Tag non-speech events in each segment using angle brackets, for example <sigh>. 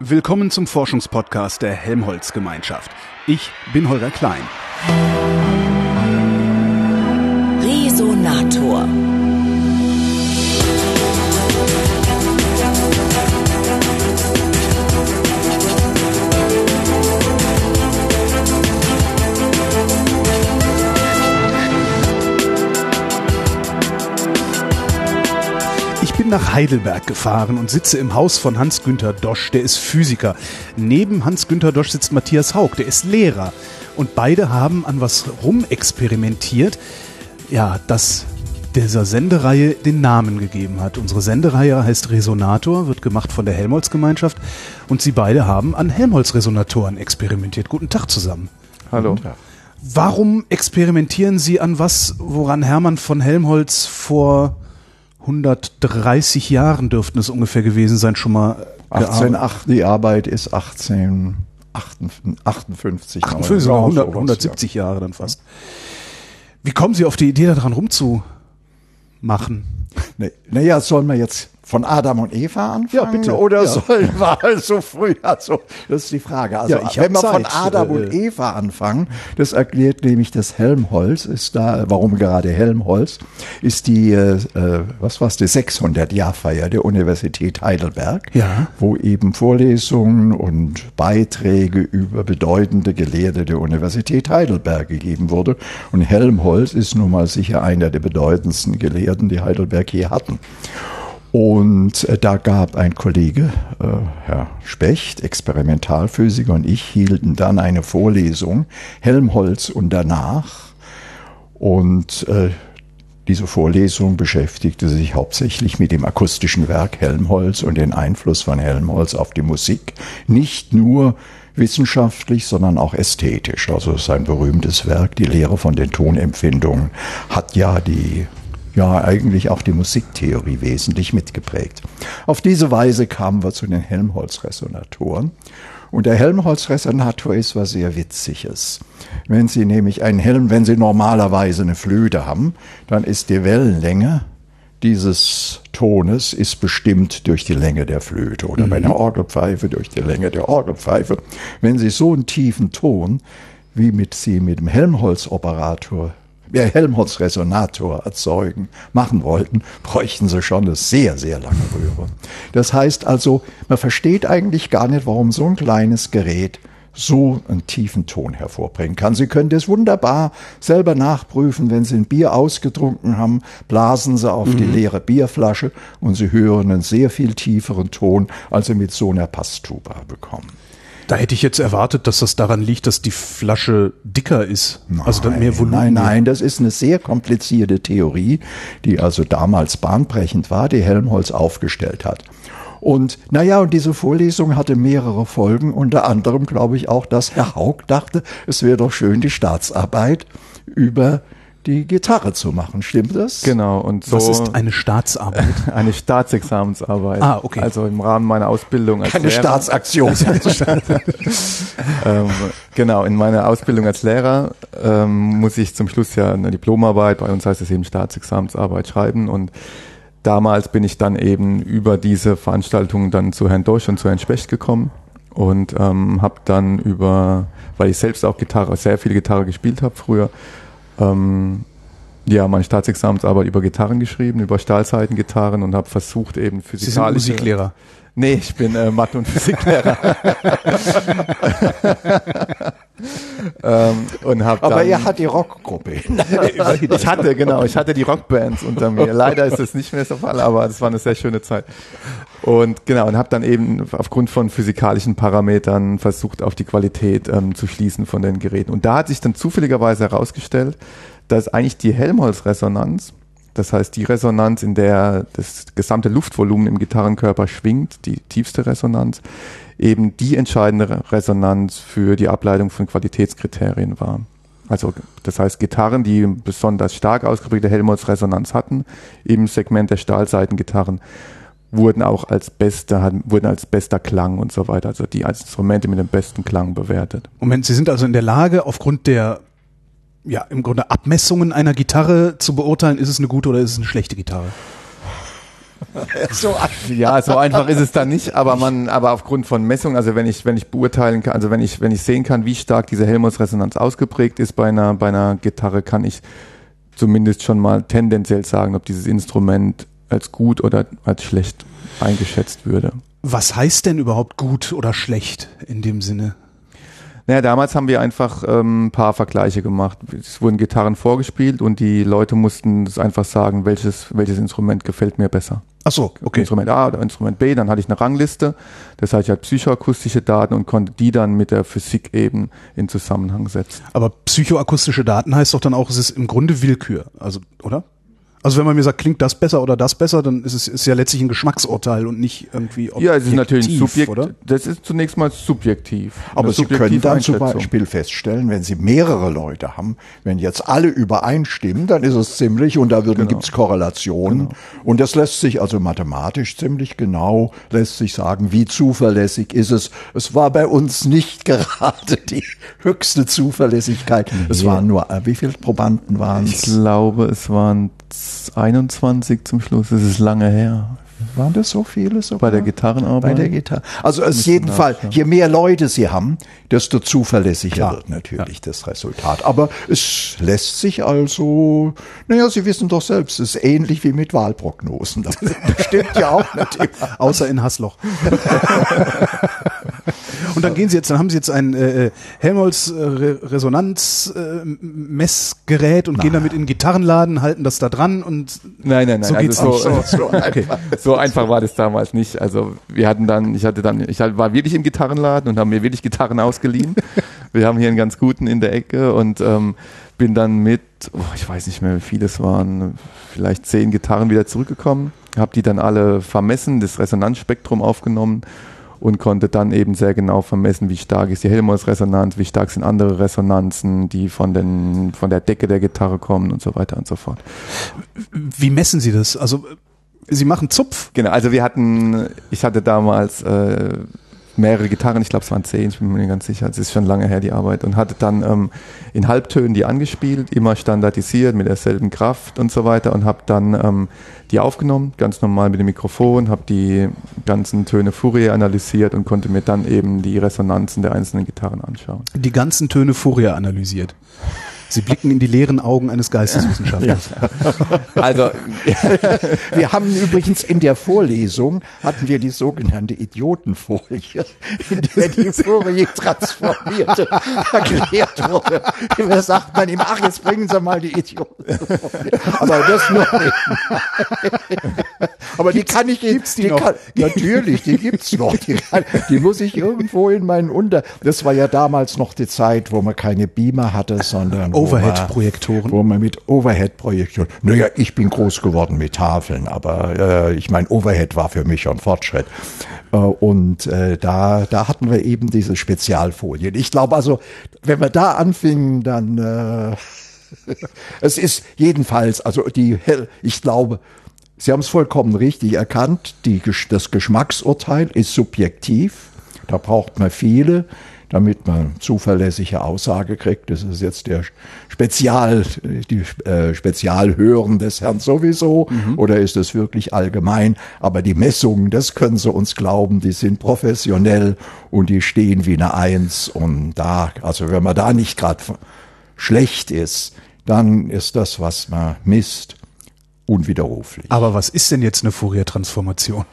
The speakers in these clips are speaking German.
Willkommen zum Forschungspodcast der Helmholtz Gemeinschaft. Ich bin Holger Klein. Resonator. Bin nach Heidelberg gefahren und sitze im Haus von Hans-Günther Dosch, der ist Physiker. Neben Hans-Günther Dosch sitzt Matthias Haug, der ist Lehrer. Und beide haben an was rumexperimentiert, ja, das dieser Sendereihe den Namen gegeben hat. Unsere Sendereihe heißt Resonator, wird gemacht von der Helmholtz-Gemeinschaft und sie beide haben an Helmholtz-Resonatoren experimentiert. Guten Tag zusammen. Hallo. Warum experimentieren Sie an was, woran Hermann von Helmholtz vor 130 Jahren dürften es ungefähr gewesen sein, schon mal gearbeitet? 1808, die Arbeit ist 1858. 58, sogar 100, 170 Jahre dann fast. Wie kommen Sie auf die Idee, daran rumzumachen? Naja, sollen wir jetzt von Adam und Eva anfangen? Ja, bitte. Oder Ja. sollen <laughs> wir also früh? Also, das ist die Frage. Also, Ja, wenn wir von. Adam und Äh, Eva anfangen, das erklärt nämlich das Helmholtz, ist da, warum gerade Helmholtz, ist die, äh, äh, was war's, die 600-Jahrfeier der Universität Heidelberg, Ja. wo eben Vorlesungen und Beiträge über bedeutende Gelehrte der Universität Heidelberg gegeben wurde. Und Helmholtz ist nun mal sicher einer der bedeutendsten Gelehrten, die Heidelberg je hatten. Und äh, da gab ein Kollege, äh, Herr Specht, Experimentalphysiker, und ich hielten dann eine Vorlesung, Helmholtz und danach. Und äh, diese Vorlesung beschäftigte sich hauptsächlich mit dem akustischen Werk Helmholtz und den Einfluss von Helmholtz auf die Musik. Nicht nur wissenschaftlich, sondern auch ästhetisch. Also sein berühmtes Werk, die Lehre von den Tonempfindungen, hat ja die ja eigentlich auch die Musiktheorie wesentlich mitgeprägt. Auf diese Weise kamen wir zu den Helmholtz-Resonatoren. Und der Helmholtz-Resonator ist was sehr Witziges. Wenn Sie nämlich einen Helm, wenn Sie normalerweise eine Flöte haben, dann ist die Wellenlänge dieses Tones ist bestimmt durch die Länge der Flöte oder bei einer Orgelpfeife durch die Länge der Orgelpfeife. Wenn Sie so einen tiefen Ton wie mit Sie mit dem Helmholtz-Operator Helmholtz-Resonator erzeugen, machen wollten, bräuchten sie schon eine sehr, sehr lange Röhre. Das heißt also, man versteht eigentlich gar nicht, warum so ein kleines Gerät so einen tiefen Ton hervorbringen kann. Sie können das wunderbar selber nachprüfen. Wenn Sie ein Bier ausgetrunken haben, blasen Sie auf die leere Bierflasche und Sie hören einen sehr viel tieferen Ton, als Sie mit so einer Passtuba bekommen. Da hätte ich jetzt erwartet, dass das daran liegt, dass die Flasche dicker ist. also dann mehr Volumen. Nein, nein, das ist eine sehr komplizierte Theorie, die also damals bahnbrechend war, die Helmholtz aufgestellt hat. Und naja, und diese Vorlesung hatte mehrere Folgen, unter anderem glaube ich auch, dass Herr Haug dachte, es wäre doch schön, die Staatsarbeit über die Gitarre zu machen. Stimmt das? Genau, und so Was ist eine Staatsarbeit? <laughs> eine Staatsexamensarbeit. Ah, okay. Also im Rahmen meiner Ausbildung als Eine Lehrer. Staatsaktion. <laughs> Ähm, genau, in meiner Ausbildung als Lehrer ähm, muss ich zum Schluss ja eine Diplomarbeit, bei uns heißt es eben Staatsexamensarbeit schreiben und damals bin ich dann eben über diese Veranstaltung dann zu Herrn Dosch und zu Herrn Specht gekommen und ähm, habe dann über, weil ich selbst auch Gitarre, sehr viel Gitarre gespielt habe früher, ähm, ja, meine Staatsexamensarbeit über Gitarren geschrieben, über Stahlseitengitarren und habe versucht eben Sie sind physikalische... Musiklehrer. Nee, ich bin äh, Mathe- und Physiklehrer. ähm, und hab Aber dann, er hat die Rockgruppe. <laughs> ich hatte, genau, ich hatte die Rockbands unter mir. Leider ist das nicht mehr der Fall, aber es war eine sehr schöne Zeit. Und genau, und habe dann eben aufgrund von physikalischen Parametern versucht, auf die Qualität ähm, zu schließen von den Geräten. Und da hat sich dann zufälligerweise herausgestellt, dass eigentlich die Helmholtz-Resonanz, das heißt die Resonanz, in der das gesamte Luftvolumen im Gitarrenkörper schwingt, die tiefste Resonanz, eben die entscheidende Resonanz für die Ableitung von Qualitätskriterien war. Also das heißt Gitarren, die besonders stark ausgeprägte Helmholtz-Resonanz hatten, im Segment der Stahlseitengitarren, wurden auch als beste, hatten- wurden als bester Klang und so weiter, also die als Instrumente mit dem besten Klang bewertet. Moment, Sie sind also in der Lage, aufgrund der ja, im Grunde Abmessungen einer Gitarre zu beurteilen, ist es eine gute oder ist es eine schlechte Gitarre? <laughs> so ja, so einfach ist es dann nicht, aber man, aber aufgrund von Messungen, also wenn ich, wenn ich beurteilen kann, also wenn ich, wenn ich sehen kann, wie stark diese Helmholtz-Resonanz ausgeprägt ist bei einer, bei einer Gitarre, kann ich zumindest schon mal tendenziell sagen, ob dieses Instrument als gut oder als schlecht eingeschätzt würde. Was heißt denn überhaupt gut oder schlecht in dem Sinne? Naja, damals haben wir einfach ähm, ein paar Vergleiche gemacht. Es wurden Gitarren vorgespielt und die Leute mussten das einfach sagen, welches, welches Instrument gefällt mir besser. Ach so, okay. Instrument A oder Instrument B, dann hatte ich eine Rangliste. Das heißt, ich hatte psychoakustische Daten und konnte die dann mit der Physik eben in Zusammenhang setzen. Aber psychoakustische Daten heißt doch dann auch, es ist im Grunde Willkür, also, oder? Also wenn man mir sagt, klingt das besser oder das besser, dann ist es ist ja letztlich ein Geschmacksurteil und nicht irgendwie objektiv, Ja, es ist natürlich subjektiv, oder? Das ist zunächst mal subjektiv. Aber Sie können dann zum Beispiel feststellen, wenn Sie mehrere Leute haben, wenn jetzt alle übereinstimmen, dann ist es ziemlich und da genau. gibt es Korrelationen genau. und das lässt sich also mathematisch ziemlich genau lässt sich sagen, wie zuverlässig ist es. Es war bei uns nicht <laughs> gerade die höchste Zuverlässigkeit. Nee. Es waren nur äh, wie viele Probanden waren es? Ich glaube, es waren 21 zum Schluss, das ist lange her. Waren das so viele sogar? Bei der Gitarrenarbeit? Bei der Gitarre. Also auf jeden Fall, je mehr Leute sie haben, desto zuverlässiger Klar. wird natürlich ja. das Resultat. Aber es lässt sich also, naja, Sie wissen doch selbst, es ist ähnlich wie mit Wahlprognosen. Das stimmt ja auch natürlich. Außer in Hassloch. <laughs> Und dann gehen Sie jetzt, dann haben Sie jetzt ein äh, äh Helmholtz äh, Resonanz-Messgerät äh, und nein. gehen damit in den Gitarrenladen, halten das da dran und nein, nein, nein. so geht's also <laughs> so, so, okay. so einfach war das damals nicht. Also wir hatten dann, ich hatte dann, ich war wirklich im Gitarrenladen und haben mir wirklich Gitarren ausgeliehen. <laughs> wir haben hier einen ganz guten in der Ecke und ähm, bin dann mit, oh, ich weiß nicht mehr, wie viele es waren, vielleicht zehn Gitarren wieder zurückgekommen, habe die dann alle vermessen, das Resonanzspektrum aufgenommen und konnte dann eben sehr genau vermessen, wie stark ist die Helmholtz-Resonanz, wie stark sind andere Resonanzen, die von, den, von der Decke der Gitarre kommen und so weiter und so fort. Wie messen Sie das? Also Sie machen Zupf? Genau, also wir hatten, ich hatte damals äh, mehrere Gitarren, ich glaube es waren zehn, ich bin mir nicht ganz sicher, es ist schon lange her die Arbeit und hatte dann ähm, in Halbtönen die angespielt, immer standardisiert mit derselben Kraft und so weiter und habe dann ähm, die aufgenommen, ganz normal mit dem Mikrofon, habe die ganzen Töne Fourier analysiert und konnte mir dann eben die Resonanzen der einzelnen Gitarren anschauen. Die ganzen Töne Fourier analysiert. Sie blicken in die leeren Augen eines Geisteswissenschaftlers. <laughs> Ja. Also <laughs> wir haben übrigens in der Vorlesung hatten wir die sogenannte Idiotenfolie, in der die Folie transformierte erklärt wurde. Da sagt man ihm, ach jetzt bringen Sie mal die Idiotenfolie. Aber das nur. Aber die kann ich gibt's die, die noch? Kann, natürlich, die gibt's noch. Die, kann, die muss ich irgendwo in meinen Unter. Das war ja damals noch die Zeit, wo man keine Beamer hatte, sondern Overhead-Projektoren. Wo man mit Overhead-Projektoren. Naja, ich bin groß geworden mit Tafeln, aber äh, ich meine, Overhead war für mich schon Fortschritt. Äh, und äh, da, da hatten wir eben diese Spezialfolien. Ich glaube also, wenn wir da anfingen, dann äh, <laughs> es ist jedenfalls, also die, ich glaube, Sie haben es vollkommen richtig erkannt, die, das Geschmacksurteil ist subjektiv. Da braucht man viele damit man zuverlässige Aussage kriegt. Das ist jetzt der Spezial, die äh, Spezialhören des Herrn sowieso mhm. oder ist es wirklich allgemein? Aber die Messungen, das können Sie uns glauben, die sind professionell und die stehen wie eine Eins. Und da, also wenn man da nicht gerade schlecht ist, dann ist das, was man misst, unwiderruflich. Aber was ist denn jetzt eine Fourier-Transformation?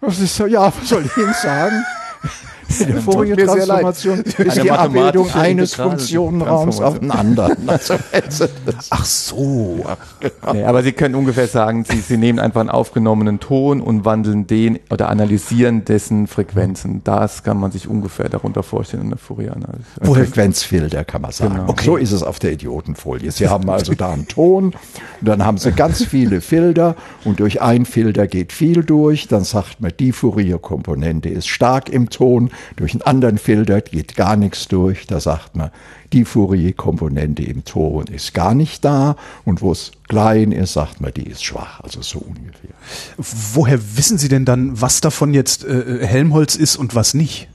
Das ist ja, was soll ich Ihnen sagen? <laughs> <laughs> Die Fourier-Transformation ist die Abbildung eines Funktionenraums auf einen anderen. <laughs> Also, Ach so. Genau. Nee, aber Sie können ungefähr sagen, Sie, Sie nehmen einfach einen aufgenommenen Ton und wandeln den oder analysieren dessen Frequenzen. Das kann man sich ungefähr darunter vorstellen in der Fourier-Analyse. Frequenzfilter kann man sagen. Genau. Okay. So ist es auf der Idiotenfolie. Sie haben also da einen Ton und dann haben Sie ganz viele Filter und durch einen Filter geht viel durch. Dann sagt man, die Fourier-Komponente ist stark im Ton durch einen anderen Filter geht gar nichts durch. Da sagt man, die Fourier-Komponente im Ton ist gar nicht da und wo es klein ist, sagt man, die ist schwach. Also so ungefähr. Woher wissen Sie denn dann, was davon jetzt äh, Helmholtz ist und was nicht?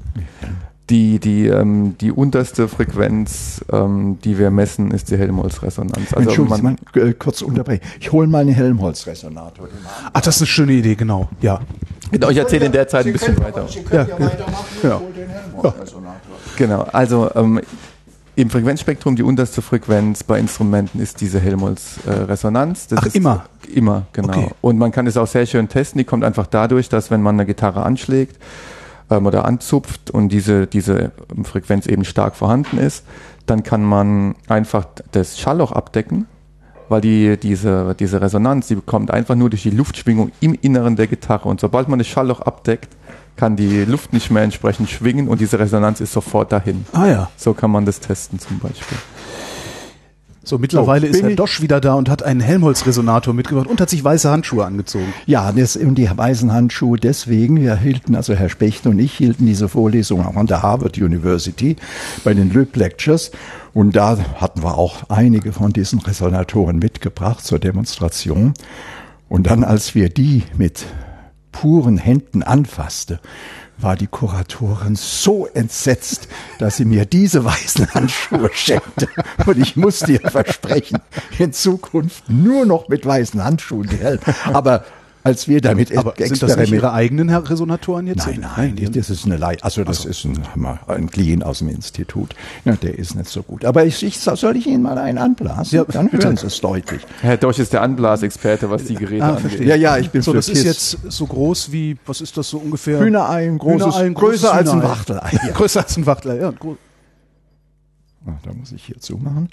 Die, die, ähm, die unterste Frequenz, ähm, die wir messen, ist die Helmholtz-Resonanz. Also Entschuldigung, man, äh, kurz unterbrechen. Ich hole mal einen Helmholtz-Resonator. Ach, das ist eine schöne Idee, genau. Ja. Genau, ich erzähle in der Zeit ein bisschen können, weiter. Sie können ja, ja weitermachen. Ja. Ja. Genau, also ähm, im Frequenzspektrum die unterste Frequenz bei Instrumenten ist diese Helmholtz-Resonanz. Ach, ist immer? Immer, genau. Okay. Und man kann es auch sehr schön testen. Die kommt einfach dadurch, dass wenn man eine Gitarre anschlägt ähm, oder anzupft und diese, diese Frequenz eben stark vorhanden ist, dann kann man einfach das Schallloch abdecken, weil die, diese, diese Resonanz, die bekommt einfach nur durch die Luftschwingung im Inneren der Gitarre. Und sobald man das Schallloch abdeckt, kann die Luft nicht mehr entsprechend schwingen und diese Resonanz ist sofort dahin. Ah ja. So kann man das testen zum Beispiel. So, mittlerweile So, ist Herr Dosch wieder da und hat einen Helmholtz-Resonator mitgebracht und hat sich weiße Handschuhe angezogen. Ja, das, die weißen Handschuhe deswegen, wir hielten, also Herr Specht und ich hielten diese Vorlesung auch an der Harvard University bei den Lüb Lectures. Und da hatten wir auch einige von diesen Resonatoren mitgebracht zur Demonstration. Und dann, als wir die mit puren Händen anfasste, war die Kuratorin so entsetzt, dass sie mir diese weißen Handschuhe schenkte. Und ich musste ihr versprechen, in Zukunft nur noch mit weißen Handschuhen gell? Aber als wir damit Aber sind das nicht Ihre eigenen Resonatoren jetzt? Nein, nein, die- das ist eine Lei also das ist ein, ein Clean aus dem Institut. Ja, der ist nicht so gut. Aber ich, ich, soll ich Ihnen mal einen anblasen? Ja, Dann bitte. hören Sie es deutlich. Herr Dosch ist der Anblasexperte, was die Geräte Ah, angeht. Ja, ja, ich bin So, für das ist jetzt so groß wie, was ist das so ungefähr? Hühnerei, ein großes, Hühnerei, ein größer großes als ein Hühnerei. Wachtelei. Ja. <laughs> Größer als ein Wachtelei, ja. Ah, Da muss ich hier zumachen.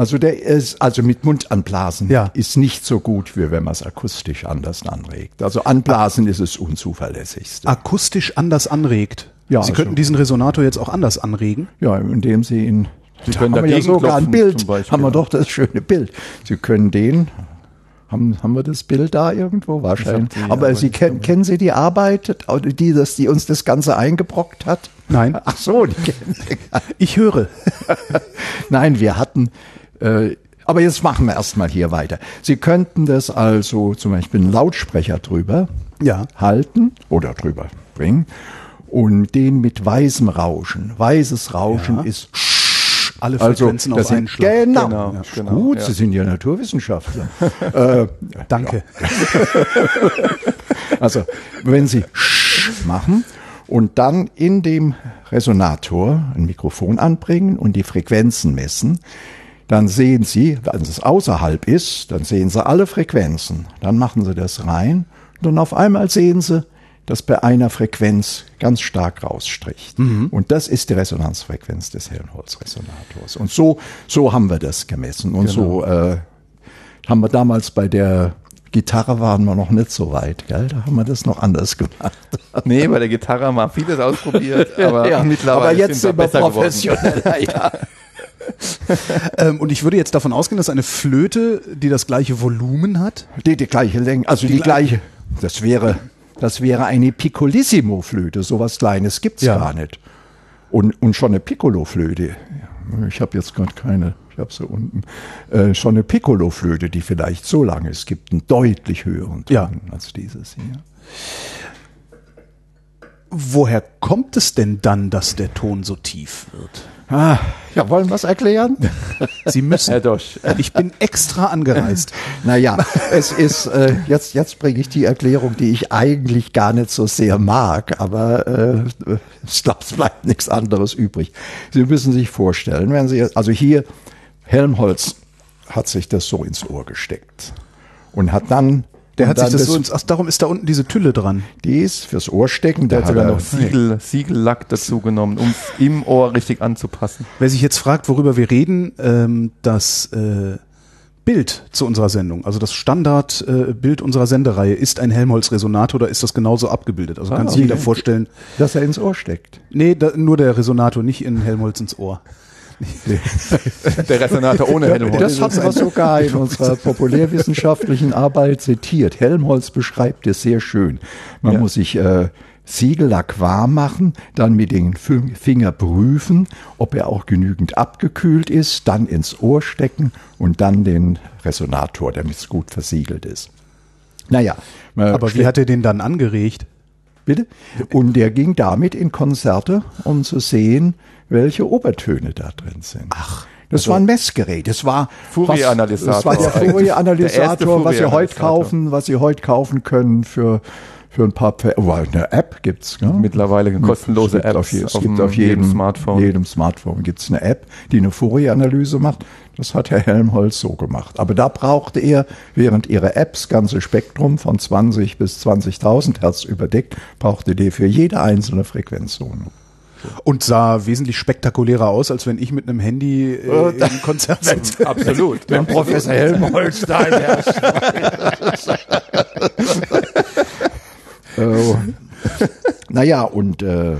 Also der ist, also mit Mund anblasen Ja. ist nicht so gut, wie wenn man es akustisch anders anregt. Also anblasen ist es unzuverlässigste. Akustisch anders anregt. Ja, Sie also- könnten diesen Resonator jetzt auch anders anregen. Ja, indem Sie ihn. Sie Da können haben wir ja sogar ein Bild. Haben wir doch das schöne Bild. Sie können den. Haben, haben wir das Bild da irgendwo? Wahrscheinlich. die, aber aber Sie kennen, kennen Sie die Arbeit, die, das, die uns das Ganze eingebrockt hat? Nein. Ach so, die kennen Sie. Ich höre. <laughs> Nein, wir hatten. Äh, aber jetzt machen wir erstmal hier weiter. Sie könnten das also zum Beispiel einen Lautsprecher drüber Ja. halten oder drüber bringen und den mit weißem Rauschen. Weißes Rauschen Ja. ist Alle also, Frequenzen das auf einen Schlag. Genau, Genau, Ja, genau, gut, ja. Sie sind ja Naturwissenschaftler. <laughs> äh, Danke. <laughs> also, wenn Sie machen und dann in dem Resonator ein Mikrofon anbringen und die Frequenzen messen, dann sehen Sie, wenn es außerhalb ist, dann sehen Sie alle Frequenzen. Dann machen Sie das rein und dann auf einmal sehen Sie, dass bei einer Frequenz ganz stark rausstricht. Und das ist die Resonanzfrequenz des Helmholtz-Resonators. Und so, so haben wir das gemessen. Und so äh, haben wir damals bei der Gitarre waren wir noch nicht so weit, gell? Da haben wir das noch anders gemacht. <laughs> Nee, bei der Gitarre haben wir vieles ausprobiert, <laughs> aber Ja, mittlerweile aber jetzt sind wir professioneller. Ja. <laughs> <laughs> Ähm, und ich würde jetzt davon ausgehen, dass eine Flöte, die das gleiche Volumen hat, Die, die gleiche Länge, also die, gleiche. Das wäre, das wäre eine Piccolissimo-Flöte. Sowas Kleines gibt's Ja. gar nicht. Und, und schon eine Piccolo-Flöte. Ich habe jetzt gerade keine, ich habe sie unten. Äh, schon eine Piccolo-Flöte, die vielleicht so lang ist, gibt einen deutlich höheren Ton Ja. als dieses hier. woher kommt es denn dann, dass der Ton so tief wird? Ah, ja, wollen wir es erklären? <laughs> Sie müssen. Herr Dosch. Ich bin extra angereist. <laughs> Naja, es ist, äh, jetzt, jetzt bringe ich die Erklärung, die ich eigentlich gar nicht so sehr mag, aber äh, ich glaube, es bleibt nichts anderes übrig. Sie müssen sich vorstellen, wenn Sie, also hier, Helmholtz hat sich das so ins Ohr gesteckt und hat dann, Der hat sich das so ins, ach, darum ist da unten diese Tülle dran. die ist fürs Ohr stecken, Der da hat sogar noch Siegel, Siegellack dazu genommen, um es im Ohr richtig anzupassen. Wer sich jetzt fragt, worüber wir reden, ähm, das äh, Bild zu unserer Sendung, also das Standardbild äh, unserer Sendereihe, ist ein Helmholtz-Resonator oder ist das genauso abgebildet? Also kann sich okay. jeder vorstellen, dass er ins Ohr steckt. nee, da, nur der Resonator, nicht in Helmholtz ins Ohr. <laughs> Der Resonator ohne Helmholtz. Das hatten wir sogar in unserer populärwissenschaftlichen Arbeit zitiert. Helmholtz beschreibt es sehr schön. Man Ja. muss sich äh, Siegellack warm machen, dann mit den Finger prüfen, ob er auch genügend abgekühlt ist, dann ins Ohr stecken und dann den Resonator, damit es gut versiegelt ist. Naja. Aber wie hat er den dann angeregt? Bitte? Und der ging damit in Konzerte, um zu sehen, welche Obertöne da drin sind. Ach. Das also war ein Messgerät. Das war Fourier-Analysator. Das war der Fourier-Analysator, was Sie heute kaufen, was Sie heute kaufen können für für ein paar Pferde. Oh, eine App gibt's. Ne? Mittlerweile eine kostenlose App. Auf, es gibt auf jedem, jedem Smartphone. Jedem Smartphone gibt's eine App, die eine Fourier-Analyse macht. Das hat Herr Helmholtz so gemacht. Aber da brauchte er, während ihre Apps ganze Spektrum von 20 bis 20.000 Hertz überdeckt, brauchte der für jede einzelne Frequenzzone. Und sah wesentlich spektakulärer aus, als wenn ich mit einem Handy äh, im Konzert sitze. Absolut. Wenn Professor Helmholtz da herrscht. äh, <laughs> naja, und äh,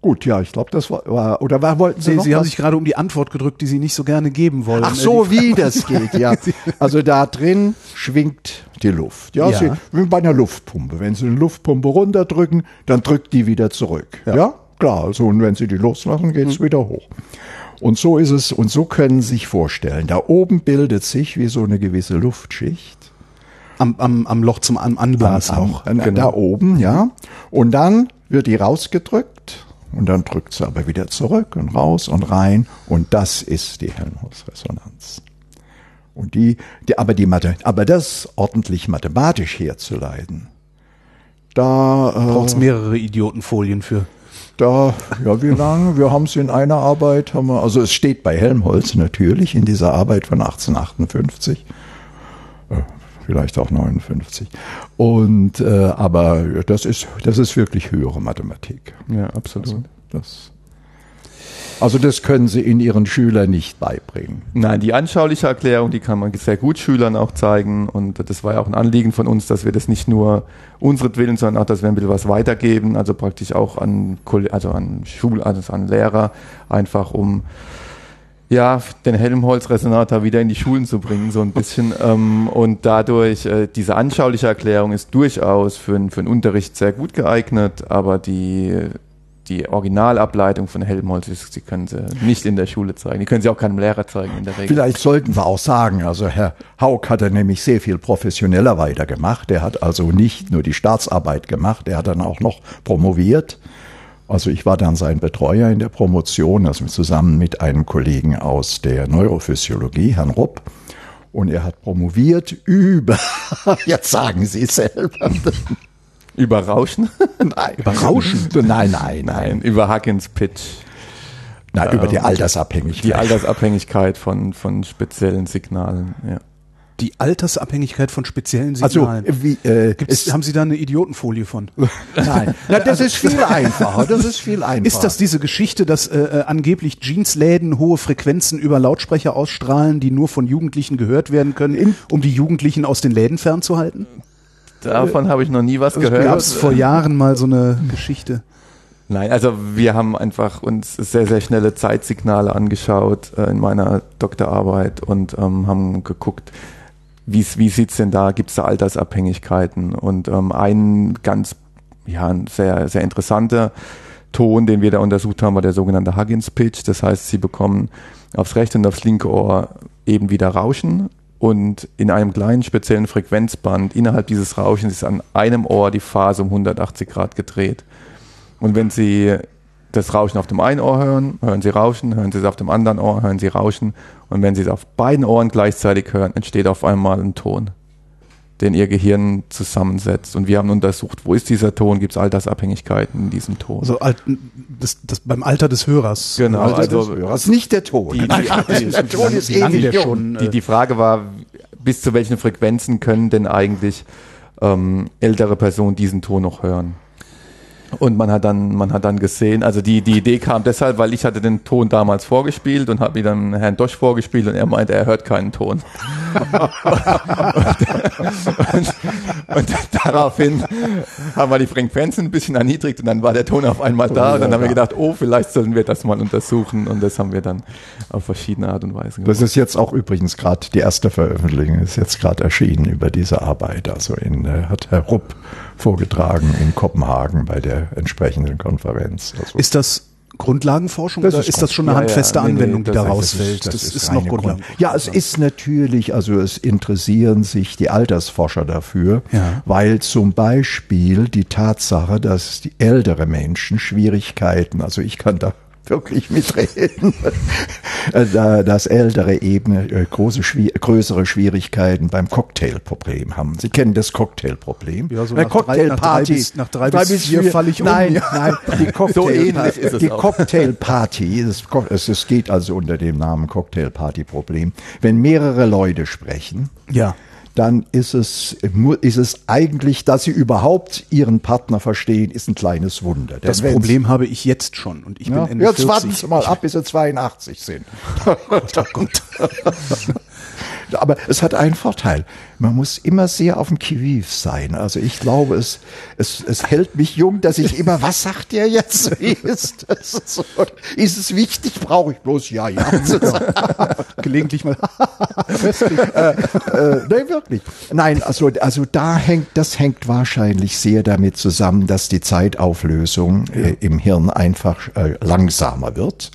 Gut, ja, ich glaube, das war, war, oder war, wollten Sie Sie, noch Sie haben sich gerade um die Antwort gedrückt, die Sie nicht so gerne geben wollen. Ach so, wie <laughs> das geht, ja. <laughs> Also da drin schwingt die Luft. Ja, ja. Sie, wie bei einer Luftpumpe. Wenn Sie eine Luftpumpe runterdrücken, dann drückt die wieder zurück. Ja, ja? klar. Also, und wenn Sie die loslassen, geht's mhm. wieder hoch. Und so ist es, und so können Sie sich vorstellen, da oben bildet sich wie so eine gewisse Luftschicht. Am, am, am Loch zum Anblasloch. Genau. Da oben, ja. Und dann wird die rausgedrückt und dann drückt sie aber wieder zurück und raus und rein und das ist die Helmholtz-Resonanz. Und die, die, aber die Mathe, aber das ordentlich mathematisch herzuleiten, da äh, braucht's mehrere Idiotenfolien für. Da, ja, wie lange? Wir haben es in einer Arbeit, haben wir, also es steht bei Helmholtz natürlich in dieser Arbeit von 1858 vielleicht auch 59. Und äh, aber das ist das ist wirklich höhere Mathematik. Ja, absolut. Also das also das können Sie in Ihren Schülern nicht beibringen. Nein, die anschauliche Erklärung, die kann man sehr gut Schülern auch zeigen. Und das war ja auch ein Anliegen von uns, dass wir das nicht nur unseretwillen, sondern auch, dass wir ein bisschen was weitergeben, also praktisch auch an, also an Schul, also an Lehrer, einfach um ja, den Helmholtz-Resonator wieder in die Schulen zu bringen, so ein bisschen. ähm, und dadurch, äh, diese anschauliche Erklärung ist durchaus für, für den Unterricht sehr gut geeignet, aber die, die Originalableitung von Helmholtz sie können sie nicht in der Schule zeigen. Die können sie auch keinem Lehrer zeigen in der Regel. Vielleicht sollten wir auch sagen, also Herr Haug hat er nämlich sehr viel professioneller weitergemacht. Er hat also nicht nur die Staatsarbeit gemacht, er hat dann auch noch promoviert also ich war dann sein Betreuer in der Promotion, also zusammen mit einem Kollegen aus der Neurophysiologie, Herrn Rupp. Und er hat promoviert über, <laughs> jetzt sagen Sie es selber. <laughs> <laughs> Über Rauschen? Nein. Über Rauschen? Nein, nein, nein. Über Huggins Pitch. Nein, über die Altersabhängigkeit. Die Altersabhängigkeit von, von speziellen Signalen, ja. Die Altersabhängigkeit von speziellen also, Signalen. Also, wie, äh, Gibt's, haben Sie da eine Idiotenfolie von? <laughs> Nein, Na, das ist viel einfacher. Das ist viel einfacher. Ist das diese Geschichte, dass äh, äh, angeblich Jeansläden hohe Frequenzen über Lautsprecher ausstrahlen, die nur von Jugendlichen gehört werden können, um die Jugendlichen aus den Läden fernzuhalten? Davon habe ich noch nie was gehört. Gab es vor Jahren mal so eine Geschichte? Nein, also wir haben einfach uns sehr, sehr schnelle Zeitsignale angeschaut äh, in meiner Doktorarbeit und ähm, haben geguckt, wie, wie sieht's denn da? Gibt es da Altersabhängigkeiten? Und ähm, ein ganz, ja, ein sehr, sehr interessanter Ton, den wir da untersucht haben, war der sogenannte Huggins Pitch. Das heißt, sie bekommen aufs rechte und aufs linke Ohr eben wieder Rauschen und in einem kleinen speziellen Frequenzband innerhalb dieses Rauschens ist an einem Ohr die Phase um 180 Grad gedreht. Und wenn Sie das Rauschen auf dem einen Ohr hören, hören Sie Rauschen, hören Sie es auf dem anderen Ohr, hören Sie Rauschen. Und wenn Sie es auf beiden Ohren gleichzeitig hören, entsteht auf einmal ein Ton, den Ihr Gehirn zusammensetzt. Und wir haben untersucht, wo ist dieser Ton, gibt es Altersabhängigkeiten in diesem Ton. Also das, das beim Alter des Hörers. Genau, Alter also des Hörers, nicht der Ton. Die, die, die, der Ton ist ewig schon. Die, die Frage war, bis zu welchen Frequenzen können denn eigentlich ähm, ältere Personen diesen Ton noch hören? Und man hat dann, man hat dann gesehen, also die, die Idee kam deshalb, weil ich hatte den Ton damals vorgespielt und habe mir dann Herrn Dosch vorgespielt und er meinte, er hört keinen Ton. und, und, daraufhin haben wir die Frequenzen ein bisschen erniedrigt und dann war der Ton auf einmal da und dann haben wir gedacht, oh, vielleicht sollen wir das mal untersuchen und das haben wir dann auf verschiedene Art und Weise gemacht. Das ist jetzt auch übrigens gerade die erste Veröffentlichung, ist jetzt gerade erschienen über diese Arbeit. Also in, äh, hat Herr Rupp vorgetragen in Kopenhagen bei der entsprechenden Konferenz. Also ist das Grundlagenforschung das oder ist, ist das schon eine handfeste ja, Anwendung, nee, nee, die da rausfällt? Das, ist, das, das ist noch Grundlagen. Ja, es ist natürlich, also es interessieren sich die Altersforscher dafür, ja. weil zum Beispiel die Tatsache, dass die ältere Menschen Schwierigkeiten, also ich kann da wirklich mitreden, dass ältere eben äh, große, größere Schwierigkeiten beim Cocktailproblem haben. Sie kennen das Cocktailproblem. Ja, so nach, Cocktailparty. Nach drei bis, nach drei bis vier, vier falle ich nein, um. Nein, nein, die Cocktailparty. so die Cocktailparty, es, es geht also unter dem Namen Cocktailparty-Problem. Wenn mehrere Leute sprechen, ja dann ist es, ist es eigentlich, dass sie überhaupt ihren Partner verstehen, ist ein kleines Wunder. Das Problem habe ich jetzt schon und ich ja, bin Ende Jetzt 40. warten Sie mal ab, bis Sie 82 sind. <laughs> oh Gott, oh Gott. Aber es hat einen Vorteil. Man muss immer sehr auf dem Kiviv sein. Also ich glaube, es, es, es hält mich jung, dass ich immer, was sagt der jetzt? Wie ist das? So, ist es wichtig? Brauche ich bloß ja, ja. <laughs> Gelegentlich mal. <laughs> äh, äh, nein, wirklich. Nein, also, also da hängt, das hängt wahrscheinlich sehr damit zusammen, dass die Zeitauflösung äh, im Hirn einfach äh, langsamer wird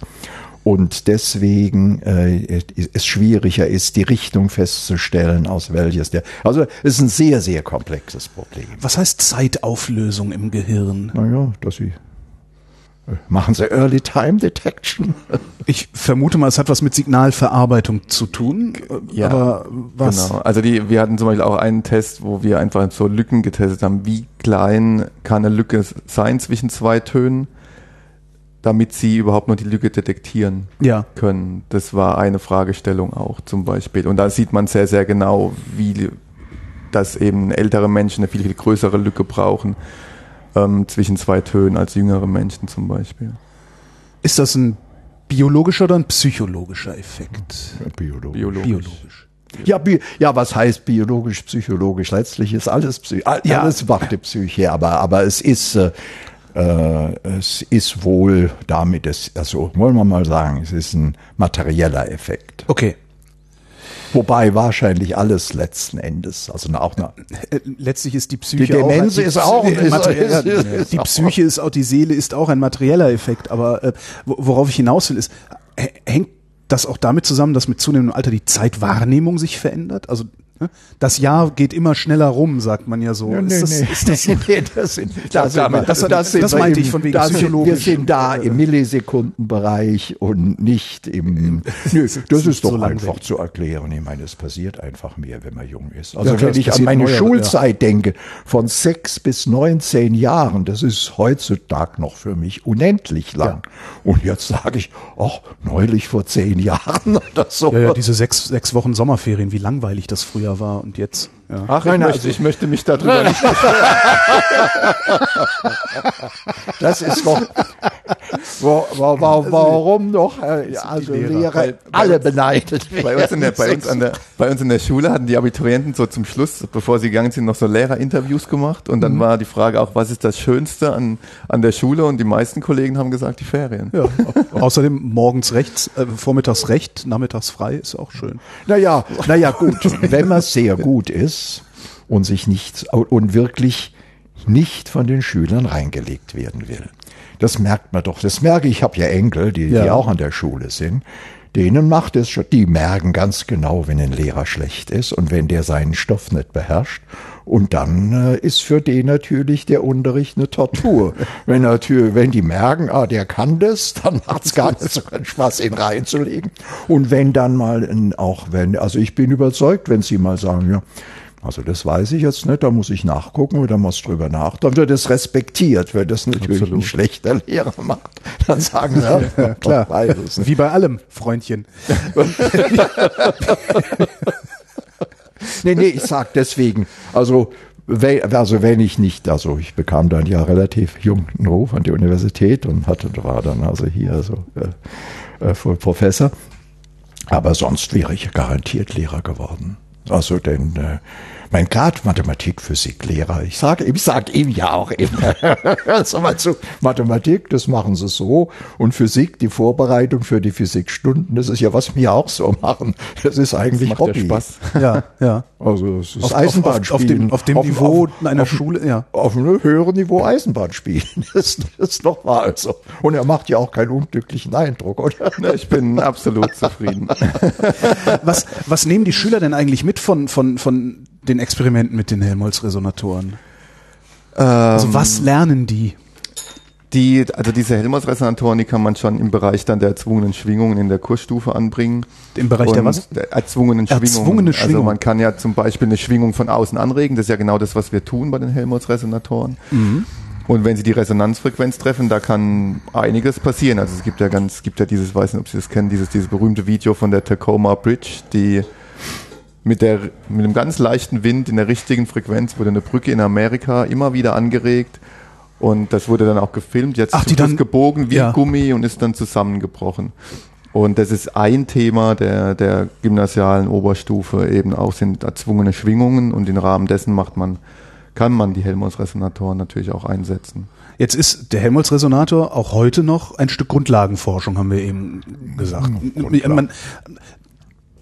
und deswegen äh, es schwieriger ist, die Richtung festzustellen, aus welches der. Also es ist ein sehr, sehr komplexes Problem. Was heißt Zeitauflösung im Gehirn? Naja, dass sie äh, Machen Sie Early Time Detection? <laughs> Ich vermute mal, es hat was mit Signalverarbeitung zu tun. Ja, aber was? Genau. Also die, wir hatten zum Beispiel auch einen Test, wo wir einfach so Lücken getestet haben. Wie klein kann eine Lücke sein zwischen zwei Tönen? Damit sie überhaupt noch die Lücke detektieren ja. können. Das war eine Fragestellung auch zum Beispiel. Und da sieht man sehr, sehr genau, wie dass eben ältere Menschen eine viel, viel größere Lücke brauchen ähm, zwischen zwei Tönen als jüngere Menschen zum Beispiel. Ist das ein biologischer oder ein psychologischer Effekt? Ja, biologisch. biologisch. biologisch. Ja, bi ja, was heißt biologisch, psychologisch? Letztlich ist alles, Psy alles ja. macht die Psyche, aber, aber es ist, äh, es ist wohl damit, es, also wollen wir mal sagen, es ist ein materieller Effekt. Okay. Wobei wahrscheinlich alles letzten Endes, also auch eine, äh, letztlich ist die Psyche die Demenz auch, <laughs> ist auch ist, ist, ist, die Psyche ist auch die Seele ist auch ein materieller Effekt, aber äh, worauf ich hinaus will ist hängt das auch damit zusammen, dass mit zunehmendem Alter die Zeitwahrnehmung sich verändert? Also? Das Jahr geht immer schneller rum, sagt man ja so. Nee, ist das, nee, ist das, <laughs> nee, das, sind, das, das, das, das meinte ich von wegen das Wir sind da im Millisekundenbereich und nicht im. <laughs> Nö, das ist doch so einfach zu erklären. Ich meine, es passiert einfach mehr, wenn man jung ist. Also ja, klar, wenn ich an meine neuer, Schulzeit ja. denke, von sechs bis neunzehn Jahren, das ist heutzutage noch für mich unendlich lang. Ja. Und jetzt sage ich, ach, neulich vor zehn Jahren <laughs> oder so. Ja, ja, diese sechs, sechs Wochen Sommerferien, wie langweilig das früher früher war und jetzt. Ja. Ach, nein, ich, möchte, also ich möchte mich darüber nicht <laughs> Das ist doch. Wo, wo, wo, warum noch? Äh, also Lehrer, Lehrer alle beneidet. Bei uns, in der, bei, uns der, <laughs> bei uns in der Schule hatten die Abiturienten so zum Schluss, bevor sie gegangen sind, noch so Lehrerinterviews gemacht und dann mhm. war die Frage auch, was ist das Schönste an, an der Schule und die meisten Kollegen haben gesagt, die Ferien. Ja, <laughs> außerdem morgens rechts, äh, vormittags recht, nachmittags frei ist auch schön. Naja, naja, gut, <laughs> wenn man sehr gut ist und sich nicht und wirklich nicht von den Schülern reingelegt werden will. Das merkt man doch. Das merke ich. Ich habe ja Enkel, die, ja. die auch an der Schule sind. Denen macht es schon. Die merken ganz genau, wenn ein Lehrer schlecht ist und wenn der seinen Stoff nicht beherrscht. Und dann äh, ist für den natürlich der Unterricht eine Tortur. <laughs> wenn natürlich, wenn die merken, ah, der kann das, dann macht's gar <laughs> nicht so einen Spaß, ihn reinzulegen. Und wenn dann mal, auch wenn, also ich bin überzeugt, wenn sie mal sagen, ja, also das weiß ich jetzt nicht, da muss ich nachgucken oder muss drüber nach. Dann wird es respektiert, wenn das natürlich Absolut. ein schlechter Lehrer macht. Dann sagen sie, ja, klar, wie bei allem, Freundchen. nee, nee, ich sag deswegen, also also wenn ich nicht, also ich bekam dann ja relativ jung einen Ruf an die Universität und hatte, war dann also hier so äh, äh, Professor. Aber sonst wäre ich garantiert Lehrer geworden. Also denn äh, mein Grad Mathematik, Physik, Lehrer, ich sage ich sag ihm ja auch immer, <laughs> sag mal zu, Mathematik, das machen sie so und Physik, die Vorbereitung für die Physikstunden, das ist ja, was wir auch so machen. Das ist eigentlich Macht Hobby. ja Spaß. Ja, ja. Also es ist Auf- auf- Eisenbahnspielen. auf dem- auf dem Niveau einer Schule, ja. Auf einem höheren Niveau Eisenbahn spielen. Das, <laughs> das ist doch wahr. Also. Und er macht ja auch keinen unglücklichen Eindruck, oder? Ne, Ich bin absolut zufrieden. Was, was nehmen die Schüler denn eigentlich mit von, von, von den Experimenten mit den Helmholtz-Resonatoren? Also was lernen die? Die, also diese Helmholtz-Resonatoren, die kann man schon im Bereich dann der erzwungenen Schwingungen in der Kursstufe anbringen. Im Bereich der Und was? Der erzwungenen Schwingungen. Erzwungene Also Schwingungen. man kann ja zum Beispiel eine Schwingung von außen anregen. Das ist ja genau das, was wir tun bei den Helmholtz-Resonatoren. Mhm. Und wenn sie die Resonanzfrequenz treffen, da kann einiges passieren. Also es gibt ja ganz, es gibt ja dieses, weiß nicht, ob Sie das kennen, dieses, dieses berühmte Video von der Tacoma Bridge, die mit der, mit einem ganz leichten Wind in der richtigen Frequenz wurde eine Brücke in Amerika immer wieder angeregt. Und das wurde dann auch gefilmt. Jetzt Ach, die dann- gebogen wie ja. Gummi und ist dann zusammengebrochen. Und das ist ein Thema der, der gymnasialen Oberstufe, eben auch sind erzwungene Schwingungen und im Rahmen dessen macht man, kann man die Helmholtz-Resonatoren natürlich auch einsetzen. Jetzt ist der Helmholtz-Resonator auch heute noch ein Stück Grundlagenforschung, haben wir eben gesagt. Man,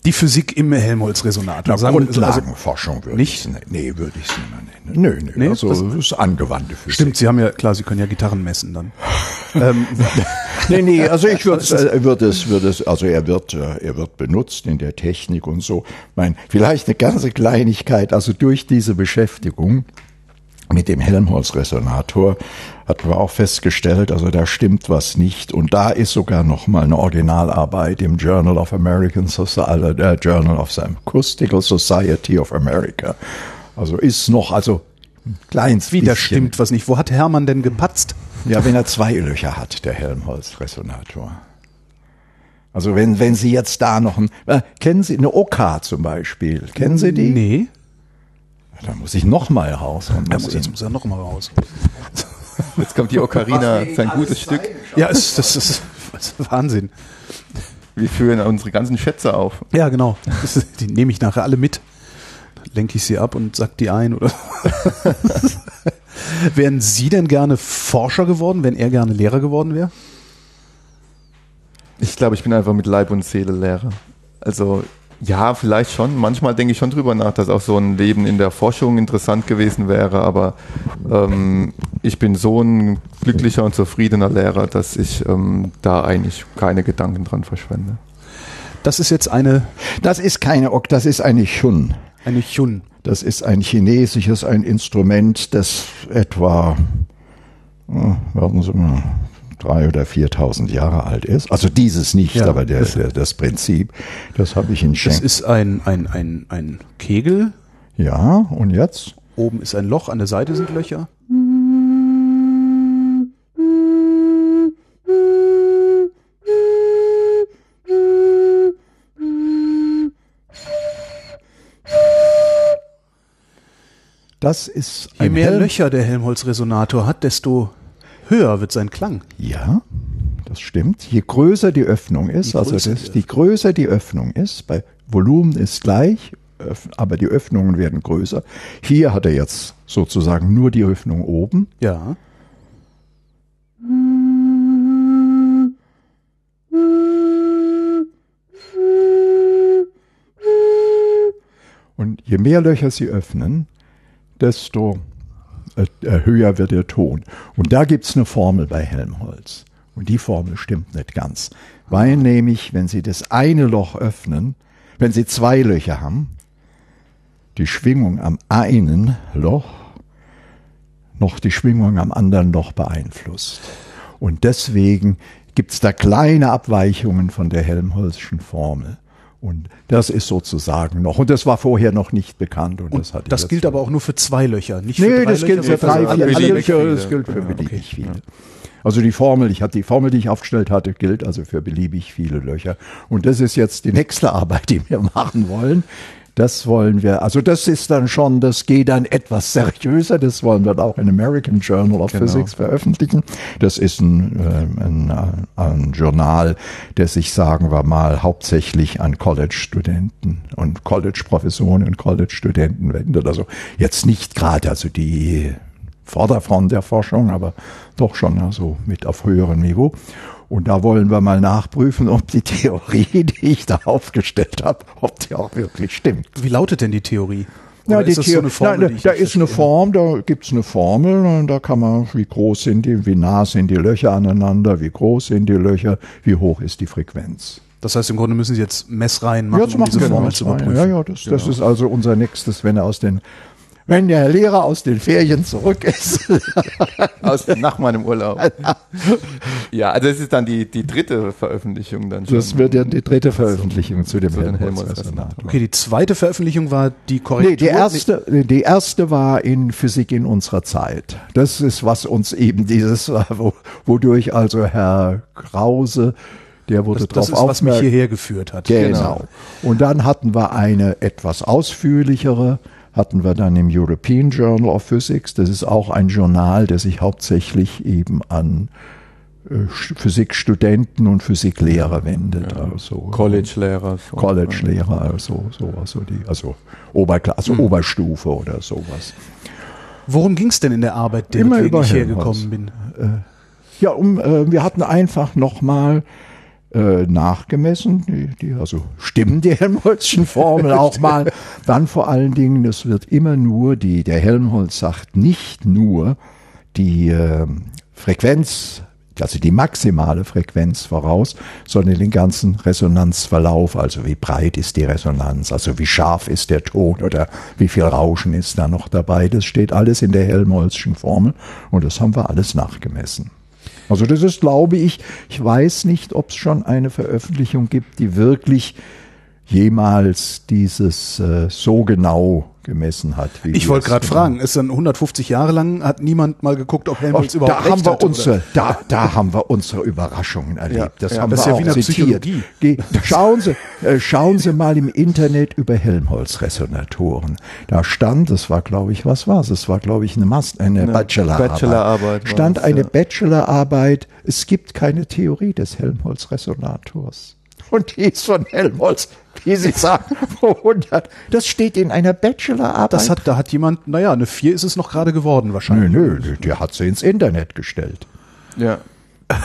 die Physik im Helmholtz-Resonator. also- Grundlagenforschung würde nicht? ich Nee, würde ich es nicht mehr nennen. Nö, nö. Nee, also das ist angewandte Physik. Stimmt, Sie haben ja, klar, Sie können ja Gitarren messen dann. <laughs> ähm, Nee, nee, also ich würde <laughs> äh, würde es, würde es, also er wird, äh, er wird benutzt in der Technik und so. Mein, vielleicht eine ganze Kleinigkeit, also durch diese Beschäftigung mit dem Helmholtz-Resonator hatten wir auch festgestellt, also da stimmt was nicht. Und da ist sogar noch mal eine Originalarbeit im Journal of American Society, äh, Journal of the Acoustical Society of America. Also ist noch, also ein kleines wieder bisschen. stimmt was nicht. Wo hat Hermann denn gepatzt? Ja, wenn er zwei Löcher hat, der Helmholtz-Resonator. Also wenn, wenn Sie jetzt da noch ein, äh, kennen Sie eine OK zum Beispiel? Kennen Sie die? Nee. Da muss ich noch mal raus. Und muss, jetzt muss er noch mal raus. <laughs> Jetzt kommt die Ocarina, sein gutes Stück. Ja, ist, das, ist, das <laughs> ist Wahnsinn. Wir führen unsere ganzen Schätze auf. Ja, genau. Ist, die nehme ich nachher alle mit. Lenke ich sie ab und sack die ein. Oder <laughs> Wären Sie denn gerne Forscher geworden, wenn er gerne Lehrer geworden wäre? Ich glaube, ich bin einfach mit Leib und Seele Lehrer. Also ja, vielleicht schon. Manchmal denke ich schon drüber nach, dass auch so ein Leben in der Forschung interessant gewesen wäre, aber ähm, ich bin so ein glücklicher und zufriedener Lehrer, dass ich ähm, da eigentlich keine Gedanken dran verschwende. Das ist jetzt eine, Das ist keine OK, das ist eine Chun. eine Chun. Das ist ein chinesisches, ein Instrument, das etwa, äh, warten Sie mal, drei oder 4.000 Jahre alt ist. Also dieses nicht, Ja, aber der, das- der, das Prinzip, das habe ich in Das Schenk. ist ein, ein, ein, ein Kegel. Ja, und jetzt? Oben ist ein Loch, an der Seite sind Löcher. Das ist Je mehr Helm- Löcher der Helmholtz-Resonator hat, desto höher wird sein Klang. Ja, das stimmt. Je größer die Öffnung ist, also das, die die größer die Öffnung ist, bei Volumen ist gleich, aber die Öffnungen werden größer. Hier hat er jetzt sozusagen nur die Öffnung oben. Ja. Und je mehr Löcher sie öffnen, desto höher wird der Ton. Und da gibt's eine Formel bei Helmholtz. Und die Formel stimmt nicht ganz. Weil nämlich, wenn Sie das eine Loch öffnen, wenn Sie zwei Löcher haben, die Schwingung am einen Loch noch die Schwingung am anderen Loch beeinflusst. Und deswegen gibt's da kleine Abweichungen von der Helmholtzschen Formel. Und das ist sozusagen noch, und das war vorher noch nicht bekannt. Und, das, ich Das jetzt gilt aber auch nur für zwei Löcher, nicht für Nee, drei das gilt Löcher, für drei, vier Löcher, das gilt für beliebig viele. Also die Formel, ich hatte die Formel, die ich aufgestellt hatte, gilt also für beliebig viele Löcher. Und das ist jetzt die nächste Arbeit, die wir <laughs> machen wollen. Das wollen wir, also das ist dann schon, das geht dann etwas seriöser, das wollen wir auch in American Journal of Genau. Physics veröffentlichen. Das ist ein, äh, ein, ein Journal, der sich, sagen wir mal, hauptsächlich an College-Studenten und College-Professoren und College-Studenten wendet. Also jetzt nicht gerade, also die Vorderfront der Forschung, aber doch schon also mit auf höherem Niveau. Und da wollen wir mal nachprüfen, ob die Theorie, <laughs> die ich da aufgestellt habe, ob die auch wirklich stimmt. Wie lautet denn die Theorie? Ja, die ist das so Formel, Nein, da ist eine? Form, da gibt's eine Formel und da kann man, wie groß sind die, wie nah sind die Löcher aneinander, wie groß sind die Löcher, wie hoch ist die Frequenz. Das heißt, im Grunde müssen Sie jetzt Messreihen machen, Jetzt um diese Formel zu überprüfen. Ja, ja, das, das ist also unser nächstes, wenn er aus den, wenn der Lehrer aus den Ferien zurück ist. <laughs> Aus, nach meinem Urlaub. ja, also es ist dann die, die dritte Veröffentlichung dann schon. Das wird ja die dritte Veröffentlichung zu dem Zu den Helmholtz-Resonator. Okay, die zweite Veröffentlichung war die Korrektur. Nee, die erste, die erste war in Physik in unserer Zeit. Das ist, was uns eben dieses, wo, wodurch also Herr Krause, der wurde das, das drauf ist, was mich hierher geführt hat. Genau. Und dann hatten wir eine etwas ausführlichere, hatten wir dann im European Journal of Physics. Das ist auch ein Journal, der sich hauptsächlich eben an äh, Physikstudenten und Physiklehrer wendet. Also College-Lehrer. So. College-Lehrer, also so, also die, also Oberklasse, also Oberstufe oder sowas. Worum ging es denn in der Arbeit, der ich hergekommen bin? Ja, um, äh, wir hatten einfach nochmal äh, nachgemessen, die, die, also stimmen die Helmholtzschen Formeln auch mal. Dann vor allen Dingen, es wird immer nur die, der Helmholtz sagt nicht nur die äh, Frequenz, also die maximale Frequenz voraus, sondern den ganzen Resonanzverlauf, also wie breit ist die Resonanz, also wie scharf ist der Ton oder wie viel Rauschen ist da noch dabei. Das steht alles in der Helmholtzschen Formel und das haben wir alles nachgemessen. Also das ist, glaube ich, ich weiß nicht, ob es schon eine Veröffentlichung gibt, die wirklich jemals dieses äh, so genau gemessen hat. Wie Ich wollte es gerade genau- fragen, ist dann 150 Jahre lang, hat niemand mal geguckt, ob Helmholtz Oh, überhaupt da recht haben wir oder? unsere, da, da haben wir unsere Überraschungen erlebt. Ja, das ja. haben Das ist wir ja auch zitiert. Ge schauen Sie, äh, schauen Sie mal im Internet über Helmholtz-Resonatoren. Da stand, das war, glaube ich, was war's? Es war, glaube ich, eine, Mas eine Bachelorarbeit. Bachelorarbeit war Stand es, eine. Bachelorarbeit. Es gibt keine Theorie des Helmholtz-Resonators. Und die ist von Helmholtz, wie Sie sagen, <laughs> vor 100. Das steht in einer Bachelorarbeit. Das hat, da hat jemand, naja, eine 4 ist es noch gerade geworden Nö, wahrscheinlich. nö, der hat sie ins Internet gestellt. Ja. <laughs>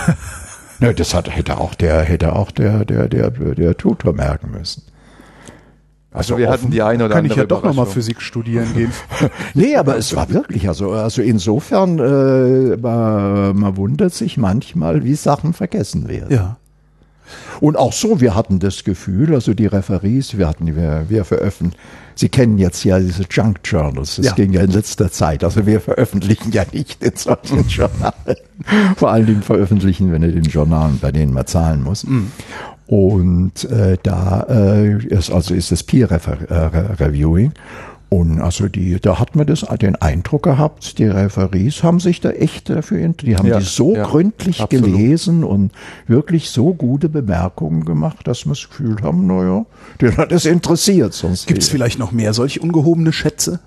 Nö, das hat, hätte auch der, hätte auch der, der, der, der Tutor merken müssen. Also wir hatten die eine oder Kann ich andere ja doch nochmal. Physik studieren gehen. <laughs> Nee, aber es war wirklich, also, also insofern, äh, man, man wundert sich manchmal, wie Sachen vergessen werden. ja. Und auch so, wir hatten das Gefühl, also die Referees, wir hatten, wir, wir veröffentlichen, Sie kennen jetzt ja diese Junk Journals, das Ja. ging ja in letzter Zeit, also wir veröffentlichen ja nicht in solchen <laughs> Journalen. Vor allen Dingen veröffentlichen wir nicht in Journalen, bei denen man zahlen muss. Und äh, da äh, ist also ist das Peer Reviewing. Und also die, da hat man das, den Eindruck gehabt, die Referees haben sich da echt dafür, die haben Ja, die so ja, gründlich absolut. gelesen und wirklich so gute Bemerkungen gemacht, dass wir das Gefühl haben, naja, den hat es interessiert. Sonst Gibt es vielleicht noch mehr solche ungehobene Schätze?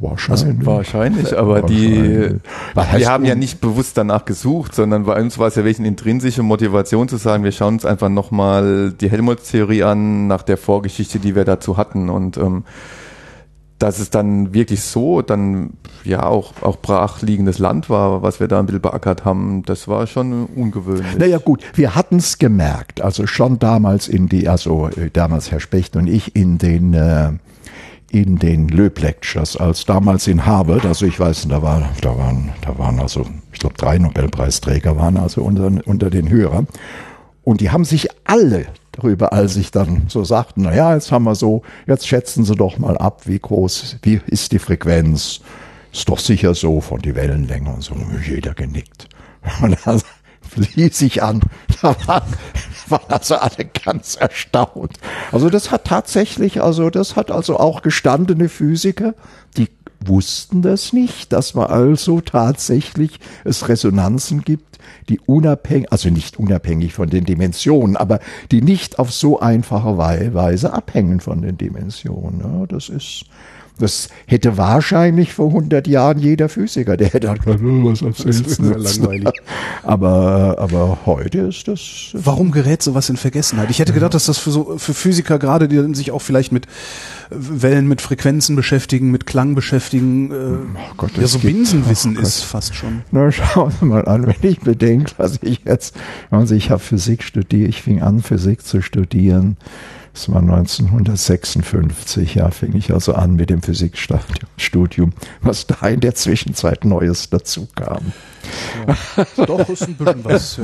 Wahrscheinlich. Wahrscheinlich, aber die, Wahrscheinlich. Heißt wir haben ja nicht bewusst danach gesucht, sondern bei uns war es ja wirklich eine intrinsische Motivation zu sagen, wir schauen uns einfach nochmal die Helmholtz-Theorie an, nach der Vorgeschichte, die wir dazu hatten und ähm, dass es dann wirklich so dann ja auch, auch brachliegendes Land war, was wir da ein bisschen beackert haben, das war schon ungewöhnlich. Naja gut, wir hatten es gemerkt, also schon damals in die, also äh, damals Herr Specht und ich in den äh, in den Löb Lectures, als damals in Harvard, also ich weiß, da war, da waren, da waren also, ich glaube drei Nobelpreisträger waren also unter, unter den Hörern und die haben sich alle darüber, als ich dann so sagten, na ja, jetzt haben wir so, jetzt schätzen Sie doch mal ab, wie groß, wie ist die Frequenz? Ist doch sicher so von die Wellenlänge und so, jeder genickt. <laughs> Und dann <laughs> ließ ich an, da waren, waren also alle ganz erstaunt. Also das hat tatsächlich, also das hat also auch gestandene Physiker, die wussten das nicht, dass man also tatsächlich es Resonanzen gibt, die unabhängig, also nicht unabhängig von den Dimensionen, aber die nicht auf so einfache Weise abhängen von den Dimensionen. Ja, das ist, das hätte wahrscheinlich vor 100 Jahren jeder Physiker, der hätte gesagt, was erzählst du langweilig. Aber, aber heute ist das. Warum gerät sowas in Vergessenheit? Ich hätte gedacht, dass das für so, für Physiker gerade, die sich auch vielleicht mit Wellen, mit Frequenzen beschäftigen, mit Klang beschäftigen, äh, oh Gott, ja, so Binsenwissen oh ist fast schon. Na, schauen Sie mal an, wenn ich bedenke, was ich jetzt, also ich habe Physik studiert, ich fing an, Physik zu studieren das war 1956, ja, fing ich also an mit dem Physikstudium, was da in der Zwischenzeit Neues dazu kam. Ja, doch ist ein bisschen was.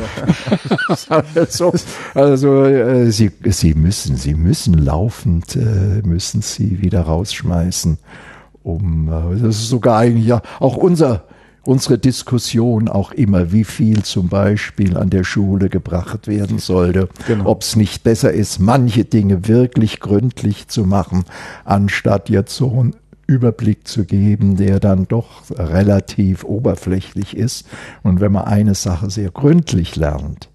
Ja. <laughs> also, also äh, Sie, Sie müssen, Sie müssen laufend, äh, müssen Sie wieder rausschmeißen, um, äh, das ist sogar eigentlich ja auch unser unsere Diskussion auch immer, wie viel zum Beispiel an der Schule gebracht werden sollte, genau. ob es nicht besser ist, manche Dinge wirklich gründlich zu machen, anstatt jetzt so einen Überblick zu geben, der dann doch relativ oberflächlich ist. Und wenn man eine Sache sehr gründlich lernt,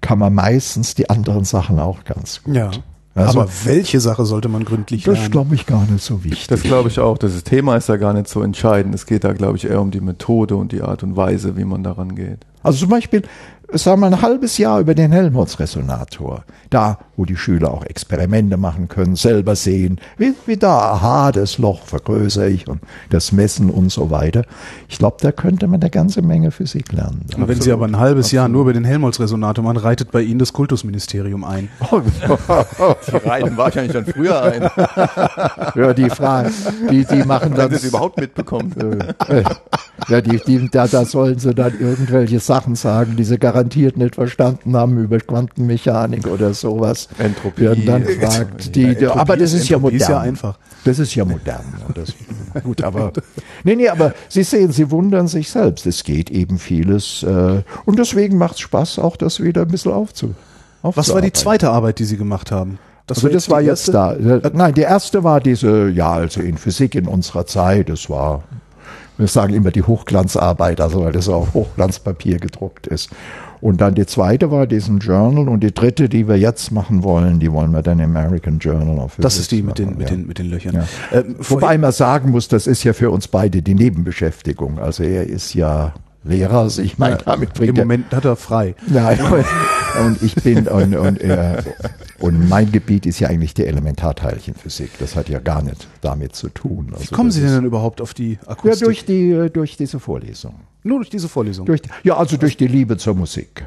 kann man meistens die anderen Sachen auch ganz gut. Ja. Also, Aber welche Sache sollte man gründlich das lernen? Das glaube ich gar nicht so wichtig. Das glaube ich auch. Das Thema ist ja gar nicht so entscheidend. Es geht da, glaube ich, eher um die Methode und die Art und Weise, wie man daran geht. Also zum Beispiel, sagen wir ein halbes Jahr über den Helmholtz-Resonator. Da, wo die Schüler auch Experimente machen können, selber sehen, wie, wie da, aha, das Loch vergrößere ich und das Messen und so weiter. Ich glaube, da könnte man eine ganze Menge Physik lernen. Und wenn Sie aber ein halbes Absolut. Jahr nur über den Helmholtz-Resonator machen, reitet bei Ihnen das Kultusministerium ein. <laughs> die reiten wahrscheinlich schon früher ein. <laughs> ja, die Frage, die, die machen dann. Wenn Sie es überhaupt mitbekommen. <laughs> ja, die, die, da, da sollen sie dann irgendwelche Sachen sagen, die sie garantiert nicht verstanden haben über Quantenmechanik oder sowas. Entropie. Werden dann fragt, die, die, aber das ist Entropie ja modern. Ist ja einfach. Das ist ja modern. Das, gut, aber <laughs> nee, nee, aber Sie sehen, Sie wundern sich selbst. Es geht eben vieles äh, und deswegen macht es Spaß, auch das wieder ein bisschen aufzu. Was war die zweite Arbeit, die Sie gemacht haben? Das also das war jetzt da. Nein, die erste war diese, ja, also in Physik in unserer Zeit. Das war wir sagen immer die Hochglanzarbeit, also weil das auf Hochglanzpapier gedruckt ist. Und dann die zweite war diesen Journal und die dritte, die wir jetzt machen wollen, die wollen wir dann American Journal of Physics Das ist die mit den, mit den, mit den Löchern. Ja. Ähm, Wobei man sagen muss, das ist ja für uns beide die Nebenbeschäftigung. Also er ist ja Lehrer, also ich meine, damit bringt Im Moment hat er frei. Nein, und ich bin und, und, äh, und mein Gebiet ist ja eigentlich die Elementarteilchenphysik. Das hat ja gar nicht damit zu tun. Also Wie kommen Sie denn dann überhaupt auf die Akustik? Ja, durch die äh, durch diese Vorlesung. Nur durch diese Vorlesung. Durch, ja, also durch die Liebe zur Musik.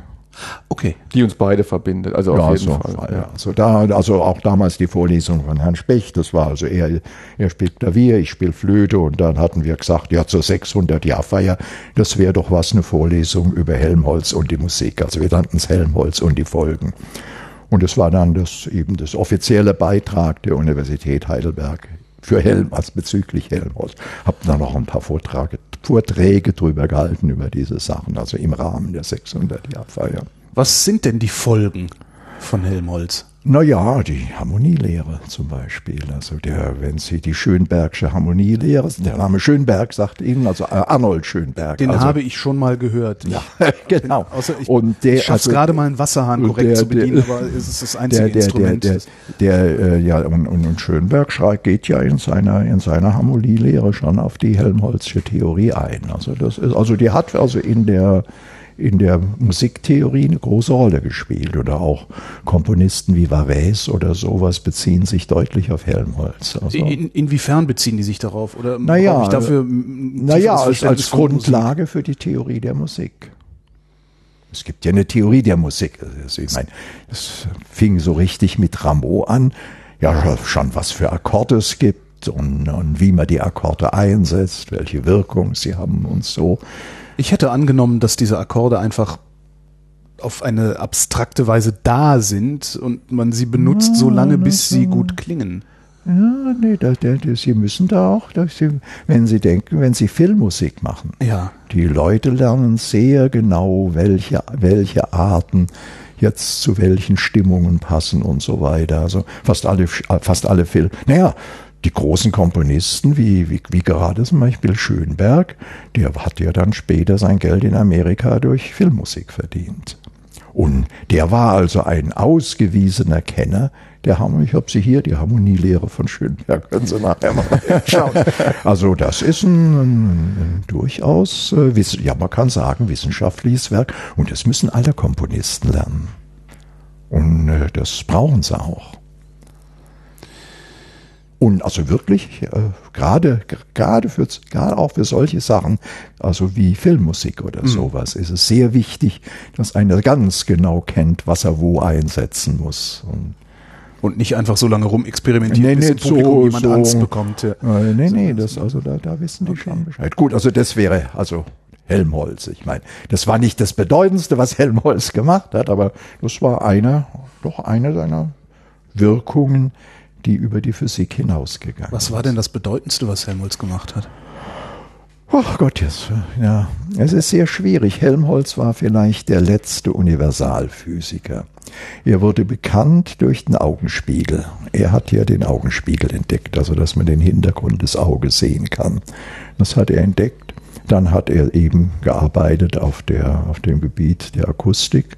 Okay. Die uns beide verbindet, also ja, auf jeden so, Fall. Ja. Also, da, also auch damals die Vorlesung von Herrn Specht, das war also er, er spielt Klavier, ich spiele Flöte und dann hatten wir gesagt, ja zur 600 Jahr Feier, das wäre doch was, eine Vorlesung über Helmholtz und die Musik. Also wir nannten es Helmholtz und die Folgen. Und es war dann das eben das offizielle Beitrag der Universität Heidelberg für Helmholtz bezüglich Helmholtz. Hab dann noch ein paar Vorträge, Vorträge drüber gehalten über diese Sachen, also im Rahmen der 600-Jahr-Feier. Was sind denn die Folgen von Helmholtz? Naja, die Harmonielehre zum Beispiel. Also der, wenn Sie die Schönbergsche Harmonielehre, der Name Schönberg sagt Ihnen, also äh, Arnold Schönberg. Den also, habe ich schon mal gehört. Ja, <laughs> genau. Außer ich, und der, ich schaff's also, gerade mal einen Wasserhahn korrekt der, zu bedienen, der, aber es ist das <laughs> einzige der, Instrument. Der, der, der, äh, ja, und, und Schönberg geht ja in seiner, in seiner Harmonielehre schon auf die Helmholtzsche Theorie ein. Also das ist, also die hat also in der in der Musiktheorie eine große Rolle gespielt. Oder auch Komponisten wie Varese oder sowas beziehen sich deutlich auf Helmholtz. Also in, inwiefern beziehen die sich darauf? Oder naja, ich dafür naja als, als Grundlage für die Theorie der Musik. Es gibt ja eine Theorie der Musik. Also ich meine, es fing so richtig mit Rameau an. Ja, schon was für Akkorde es gibt und, und wie man die Akkorde einsetzt, welche Wirkung sie haben und so. Ich hätte angenommen, dass diese Akkorde einfach auf eine abstrakte Weise da sind und man sie benutzt, ja, so lange, bis sie gut klingen. Ja, nee, da, da, Sie müssen da auch, Sie, wenn Sie denken, wenn Sie Filmmusik machen. Ja. Die Leute lernen sehr genau, welche, welche Arten jetzt zu welchen Stimmungen passen und so weiter. Also fast alle, fast alle Filme. Naja, die großen Komponisten, wie, wie, wie gerade zum Beispiel Schönberg, der hat ja dann später sein Geld in Amerika durch Filmmusik verdient. Und der war also ein ausgewiesener Kenner der Harmonie. Ich habe sie hier, die Harmonielehre von Schönberg. Können Sie nachher mal <laughs> schauen. Also das ist ein, ein, durchaus, äh, ja man kann sagen, wissenschaftliches Werk. Und das müssen alle Komponisten lernen. Und äh, das brauchen sie auch. Und also wirklich, äh, gerade, gerade für, gerade auch für solche Sachen, also wie Filmmusik oder mhm. sowas, ist es sehr wichtig, dass einer ganz genau kennt, was er wo einsetzen muss. Und, und nicht einfach so lange rumexperimentieren, nee, bis im Publikum so, jemand so, Angst bekommt. Ja. Äh, nee, nee, das, also da, da wissen die okay. schon Bescheid. Gut, also das wäre, also Helmholtz. Ich meine, das war nicht das Bedeutendste, was Helmholtz gemacht hat, aber das war eine, doch eine seiner Wirkungen, die über die Physik hinausgegangen Was war denn das Bedeutendste, was Helmholtz gemacht hat? Ach Gott, jetzt, ja, es ist sehr schwierig. Helmholtz war vielleicht der letzte Universalphysiker. Er wurde bekannt durch den Augenspiegel. Er hat ja den Augenspiegel entdeckt, also dass man den Hintergrund des Auges sehen kann. Das hat er entdeckt. Dann hat er eben gearbeitet auf, der, auf dem Gebiet der Akustik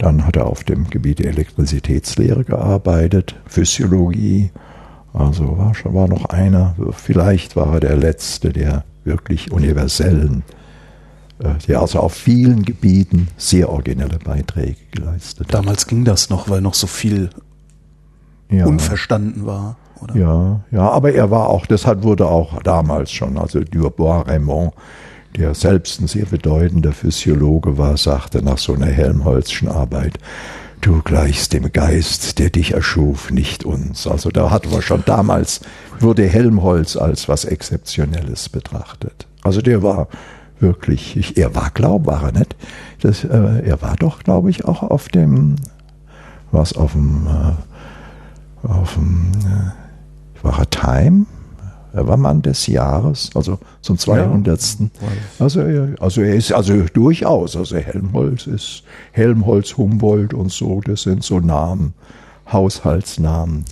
dann hat er auf dem Gebiet der Elektrizitätslehre gearbeitet, Physiologie. Also war schon war noch einer, vielleicht war er der letzte der wirklich universellen, äh, der also auf vielen Gebieten sehr originelle Beiträge geleistet hat. Damals ging das noch, weil noch so viel ja. unverstanden war. Oder? Ja, ja, aber er war auch, deshalb wurde auch damals schon, also Dubois Raymond, der selbst ein sehr bedeutender Physiologe war, sagte nach so einer Helmholtzschen Arbeit, du gleichst dem Geist, der dich erschuf, nicht uns. Also da hatten wir schon damals, wurde Helmholtz als was Exzeptionelles betrachtet. Also der war wirklich, ich, er war glaub, war er nicht? Das, äh, er war doch, glaube ich, auch auf dem, was auf dem, äh, auf dem, äh, war er Time? Er war Mann des Jahres, also zum 200. Ja, also, er, also er ist also durchaus, also Helmholtz ist Helmholtz, Humboldt und so, das sind so Namen, Haushaltsnamen,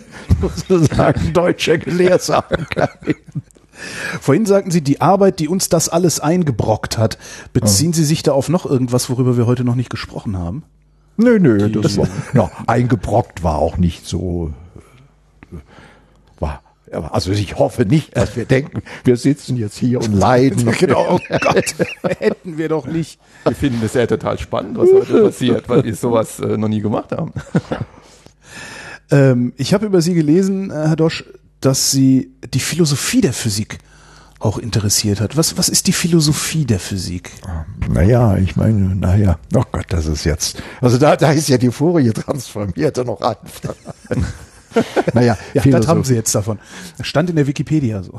<laughs> sozusagen deutscher Gelehrsamkeit. Vorhin sagten Sie, die Arbeit, die uns das alles eingebrockt hat. Beziehen Sie sich da auf noch irgendwas, worüber wir heute noch nicht gesprochen haben? Nö, nö, das <laughs> war, no, eingebrockt war auch nicht so also ich hoffe nicht, dass wir denken, wir sitzen jetzt hier und leiden. <laughs> genau, oh <laughs> Gott, hätten wir doch nicht. Wir finden es ja total spannend, was heute passiert, weil wir sowas äh, noch nie gemacht haben. <laughs> ähm, ich habe über Sie gelesen, äh, Herr Dosch, dass Sie die Philosophie der Physik auch interessiert hat. Was, was ist die Philosophie der Physik? Naja, ich meine, naja, oh Gott, das ist jetzt, also da, da ist ja die Folie transformiert noch an. <laughs> naja, ja, das haben sie jetzt davon. Das stand in der Wikipedia so.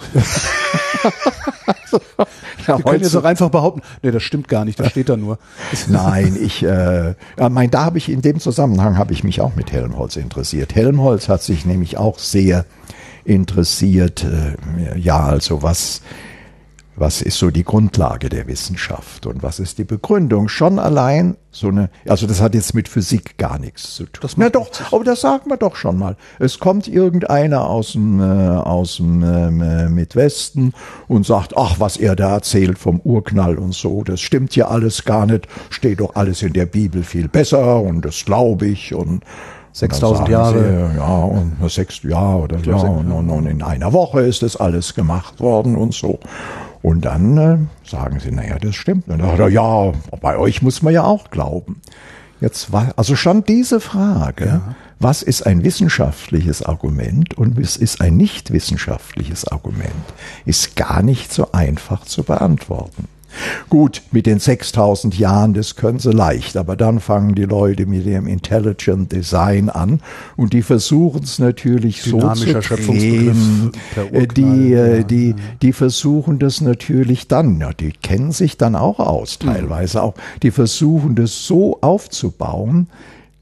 ja, <laughs> Wir können jetzt auch einfach behaupten, nee, das stimmt gar nicht, das steht da nur. <laughs> Nein, ich, äh, mein, da habe ich in dem Zusammenhang habe ich mich auch mit Helmholtz interessiert. Helmholtz hat sich nämlich auch sehr interessiert, äh, ja, also was was ist so die Grundlage der Wissenschaft und was ist die Begründung? Schon allein so eine, also das hat jetzt mit Physik gar nichts zu tun. Das Na doch, aber das sagen wir doch schon mal. Es kommt irgendeiner aus dem, äh, aus dem äh, Midwesten und sagt, ach, was er da erzählt vom Urknall und so, das stimmt ja alles gar nicht, steht doch alles in der Bibel viel besser und das glaube ich und 6000 Jahre. Sie, ja, und sechs Jahre oder ja, und, und, und in einer Woche ist das alles gemacht worden und so. Und dann äh, sagen sie, naja, das stimmt. Und dann, ja, bei euch muss man ja auch glauben. Jetzt war, also schon diese Frage, ja. was ist ein wissenschaftliches Argument und was ist ein nicht wissenschaftliches Argument, ist gar nicht so einfach zu beantworten. Gut, mit den 6000 Jahren, das können sie leicht, aber dann fangen die Leute mit ihrem Intelligent Design an und die versuchen es natürlich so zu drehen. Äh, die, äh, die, die versuchen das natürlich dann, ja, die kennen sich dann auch aus, mhm. teilweise auch, die versuchen das so aufzubauen,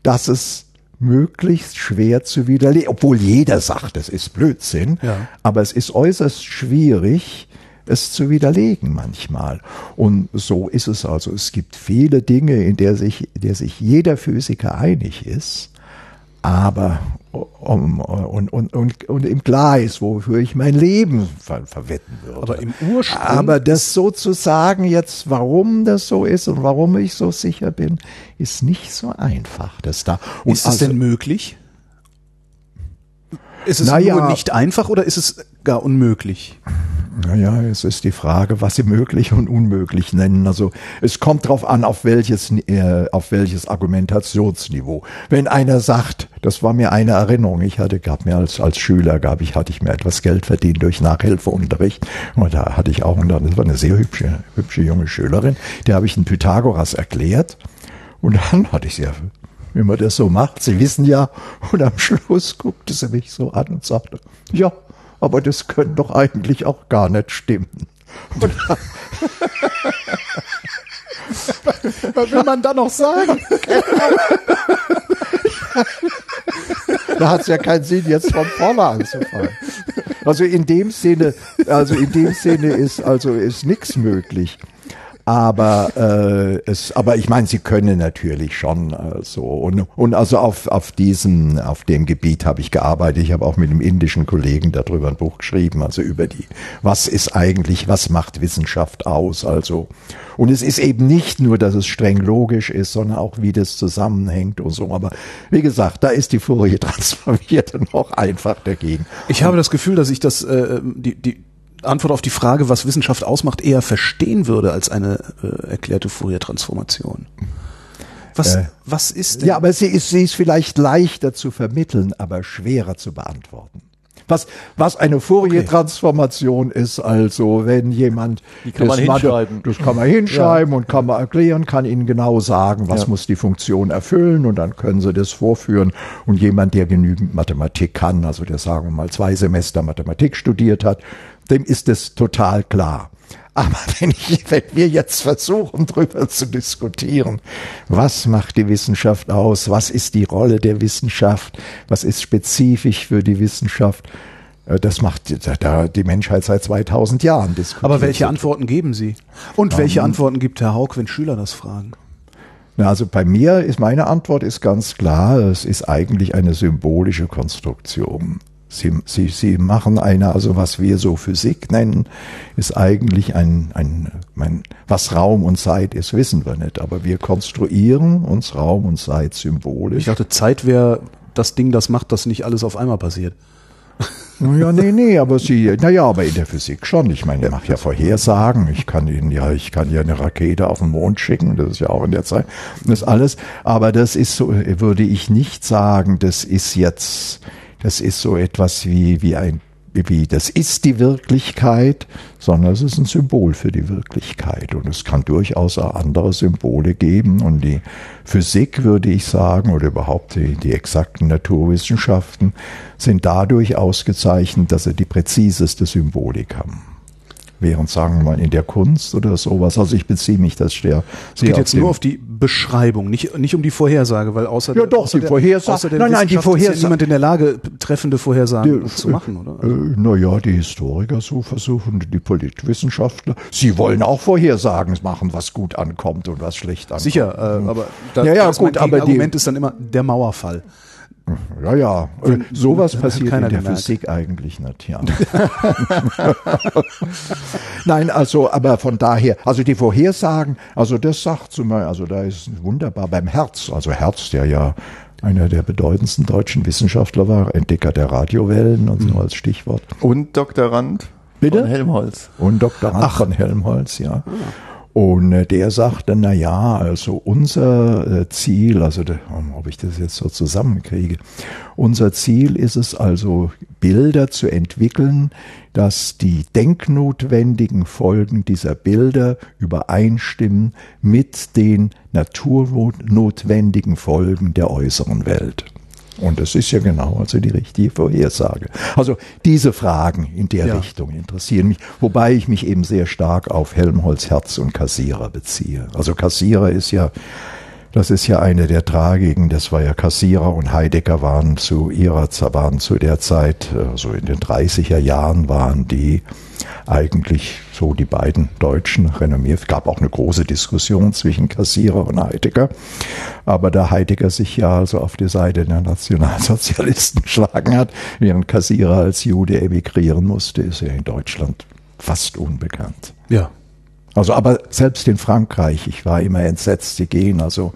dass es möglichst schwer zu widerlegen, obwohl jeder sagt, das ist Blödsinn, ja. aber es ist äußerst schwierig, es zu widerlegen manchmal. Und so ist es also. Es gibt viele Dinge, in der sich, in der sich jeder Physiker einig ist, aber um, und, und, und, und im Gleis, wofür ich mein Leben ver verwetten würde. Aber im Ursprung. Aber das so zu sagen jetzt, warum das so ist und warum ich so sicher bin, ist nicht so einfach. Das da. Und ist es also, denn möglich? Ist es naja, nur nicht einfach oder ist es gar unmöglich? Naja, es ist die Frage, was Sie möglich und unmöglich nennen. Also es kommt darauf an, auf welches, äh, auf welches Argumentationsniveau. Wenn einer sagt, das war mir eine Erinnerung, ich hatte, gab mir als, als Schüler, gab ich, hatte ich mir etwas Geld verdient durch Nachhilfeunterricht. Und da hatte ich auch, und das war eine sehr hübsche, hübsche junge Schülerin, der habe ich einen Pythagoras erklärt. Und dann hatte ich sie wie man das so macht. Sie wissen ja, und am Schluss guckte sie mich so an und sagte, ja, aber das könnte doch eigentlich auch gar nicht stimmen. Was will man da noch sagen? da hat es ja keinen Sinn, jetzt von vorne anzufangen. Also in dem Sinne, also in dem Sinne ist also ist nichts möglich. Aber äh, es, aber ich meine, sie können natürlich schon äh, so und und also auf auf diesem auf dem Gebiet habe ich gearbeitet. Ich habe auch mit einem indischen Kollegen darüber ein Buch geschrieben, also über die was ist eigentlich, was macht Wissenschaft aus? Also und es ist eben nicht nur, dass es streng logisch ist, sondern auch wie das zusammenhängt und so. Aber wie gesagt, da ist die Folie <laughs> transformiert noch einfach dagegen. Ich habe das Gefühl, dass ich das äh, die die Antwort auf die Frage, was Wissenschaft ausmacht, eher verstehen würde als eine äh, erklärte Fourier-Transformation. Was, äh, was ist denn? Ja, aber sie ist, sie ist vielleicht leichter zu vermitteln, aber schwerer zu beantworten. Was, was eine Fourier-Transformation okay. ist, also wenn jemand Die kann man hinschreiben. das kann man hinschreiben ja. und kann man erklären, kann Ihnen genau sagen, was ja. muss die Funktion erfüllen und dann können Sie das vorführen und jemand, der genügend Mathematik kann, also der sagen wir mal zwei Semester Mathematik studiert hat, dem ist es total klar. Aber <laughs> wenn, ich, wenn wir jetzt versuchen, darüber zu diskutieren, was macht die Wissenschaft aus, was ist die Rolle der Wissenschaft, was ist spezifisch für die Wissenschaft, äh, das macht da die Menschheit seit 2000 Jahren diskutiert. Aber welche Antworten geben Sie? Und welche um, Antworten gibt Herr Haug, wenn Schüler das fragen? Na, also bei mir ist meine Antwort ist ganz klar, es ist eigentlich eine symbolische Konstruktion. Sie, sie, sie machen eine, also was wir so Physik nennen, ist eigentlich ein, ein, ein, was Raum und Zeit ist, wissen wir nicht, aber wir konstruieren uns Raum und Zeit symbolisch. Ich dachte, Zeit wäre das Ding, das macht, dass nicht alles auf einmal passiert. Ja, nee, nee, aber sie, naja, aber in der Physik schon. Ich meine, ich mache ja Vorhersagen. Ich kann Ihnen ja, ich kann ja eine Rakete auf den Mond schicken. Das ist ja auch in der Zeit. Das alles. Aber das ist so, würde ich nicht sagen, das ist jetzt, das ist so etwas wie, wie ein, wie das ist die Wirklichkeit, sondern es ist ein Symbol für die Wirklichkeit. Und es kann durchaus auch andere Symbole geben. Und die Physik, würde ich sagen, oder überhaupt die, die exakten Naturwissenschaften, sind dadurch ausgezeichnet, dass sie die präziseste Symbolik haben während, sagen wir mal, in der Kunst oder sowas. Also ich beziehe mich das sehr. Es geht jetzt nur auf die Beschreibung, nicht, nicht um die Vorhersage, weil außer ja, doch, außer die Vorhersage. Nein, nein, die Vorhersage. Ist ja niemand in der Lage, treffende Vorhersagen die, zu machen, oder? Äh, naja, die Historiker so versuchen, die Politikwissenschaftler. Sie wollen auch Vorhersagen machen, was gut ankommt und was schlecht ankommt. Sicher, äh, aber da, ja, ja, gut, aber Argument ist dann immer der Mauerfall. Ja, ja, Wenn, sowas passiert in der gemerkt. Physik eigentlich nicht, ja. <laughs> Nein, also, aber von daher, also die Vorhersagen, also das sagt zum Beispiel, also da ist wunderbar beim Herz, also Herz, der ja einer der bedeutendsten deutschen Wissenschaftler war, Entdecker der Radiowellen und so mhm. als Stichwort. Und Doktorand Bitte? von Helmholtz. Und Doktorand Ach. von Helmholtz, ja. Und äh, der sagte, na ja, also unser äh, Ziel, also ob ich das jetzt so zusammenkriege, unser Ziel ist es also, Bilder zu entwickeln, dass die denknotwendigen Folgen dieser Bilder übereinstimmen mit den naturnotwendigen Folgen der äußeren Welt. Und das ist ja genau also die richtige Vorhersage. Also diese Fragen in der ja. Richtung interessieren mich, wobei ich mich eben sehr stark auf Helmholtz Herz und Kassierer beziehe. Also Kassierer ist ja Das ist ja eine der Tragiken. Das war ja Kassierer und Heidegger waren zu ihrer waren zu der Zeit, also in den 30er Jahren waren die eigentlich so die beiden Deutschen renommiert. Es gab auch eine große Diskussion zwischen Kassierer und Heidegger. Aber da Heidegger sich ja also auf die Seite der Nationalsozialisten <laughs> geschlagen hat, während Kassierer als Jude emigrieren musste, ist er in Deutschland fast unbekannt. Ja. Also, aber selbst in Frankreich, ich war immer entsetzt, die gehen also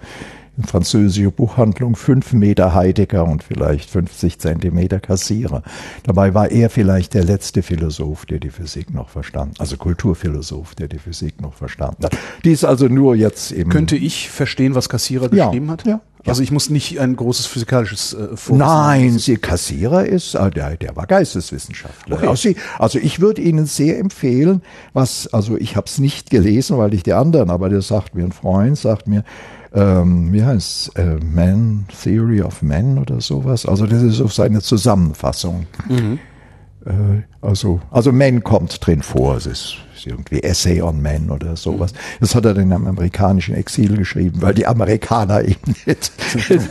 in französische Buchhandlung fünf Meter Heidegger und vielleicht 50 Zentimeter Kassierer. Dabei war er vielleicht der letzte Philosoph, der die Physik noch verstanden, also Kulturphilosoph, der die Physik noch verstanden hat. Dies also nur jetzt im Könnte ich verstehen, was Kassierer Ja, geschrieben hat? ja. Also ich muss nicht ein großes physikalisches äh, Vorwissen Nein, haben. Sie Kassierer ist, äh, der, der war Geisteswissenschaftler. Okay. Also, also ich würde Ihnen sehr empfehlen, was, also ich habe es nicht gelesen, weil ich die anderen, aber der sagt mir ein Freund, sagt mir, ähm, wie heißt äh, Man Theory of Men oder sowas. Also das ist auf seine Zusammenfassung. Äh, also, also Men kommt drin vor. Es ist irgendwie Essay on Men oder sowas. Das hat er dann im amerikanischen Exil geschrieben, weil die Amerikaner eben nicht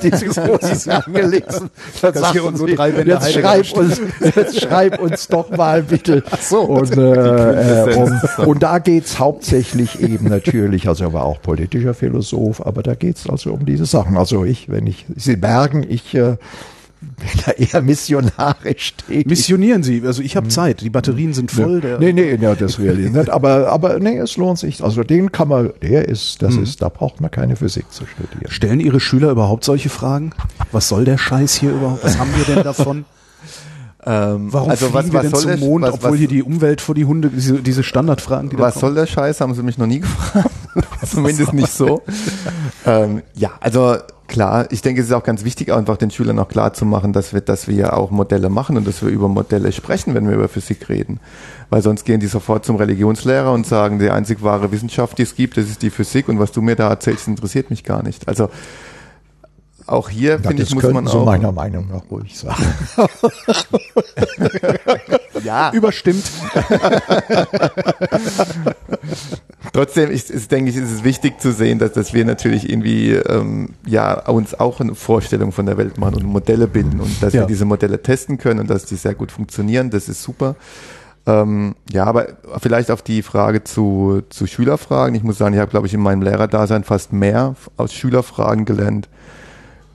diese großen Sachen gelesen. Dann und nur sie, drei Bände jetzt schreib uns, jetzt schreib uns doch mal bitte. <laughs> so. Und, äh, äh, um, und da geht's hauptsächlich eben natürlich, also er war auch politischer Philosoph, aber da geht's also um diese Sachen. Also ich, wenn ich, Sie merken, ich äh, da eher missionarisch tätig. Missionieren Sie, also ich habe Zeit, die Batterien sind voll. Der, Nee, nee, ja, das <laughs> ich nicht. Aber, aber nee, es lohnt sich. Also den kann man, der ist, das ist, da braucht man keine Physik zu studieren. Stellen Ihre Schüler überhaupt solche Fragen? Was soll der Scheiß hier überhaupt? Was haben wir denn davon? <laughs> Ähm, Warum also fliegen was, wir was denn soll zum Mond, was, obwohl was, hier die Umwelt vor die Hunde, diese, diese Standardfragen, die da was soll der Scheiß, haben sie mich noch nie <laughs> gefragt. Zumindest nicht so. <laughs> ähm, ja, also klar, ich denke, es ist auch ganz wichtig, einfach den Schülern auch klar zu machen, dass wir, dass wir auch Modelle machen und dass wir über Modelle sprechen, wenn wir über Physik reden. Weil sonst gehen die sofort zum Religionslehrer und sagen, die einzig wahre Wissenschaft, die es gibt, das ist die Physik und was du mir da erzählst, interessiert mich gar nicht. Also auch hier, finde ich, muss man auch. meiner Meinung nach ruhig sagen. <laughs> ja, Überstimmt. <laughs> Trotzdem ist, ist, denke ich, ist es wichtig zu sehen, dass, dass wir natürlich irgendwie ähm, ja uns auch eine Vorstellung von der Welt machen und Modelle bilden und dass Ja. wir diese Modelle testen können und dass die sehr gut funktionieren, das ist super. Ähm, ja, aber vielleicht auf die Frage zu, zu Schülerfragen. Ich muss sagen, ich habe, glaube ich, in meinem Lehrerdasein fast mehr aus Schülerfragen gelernt,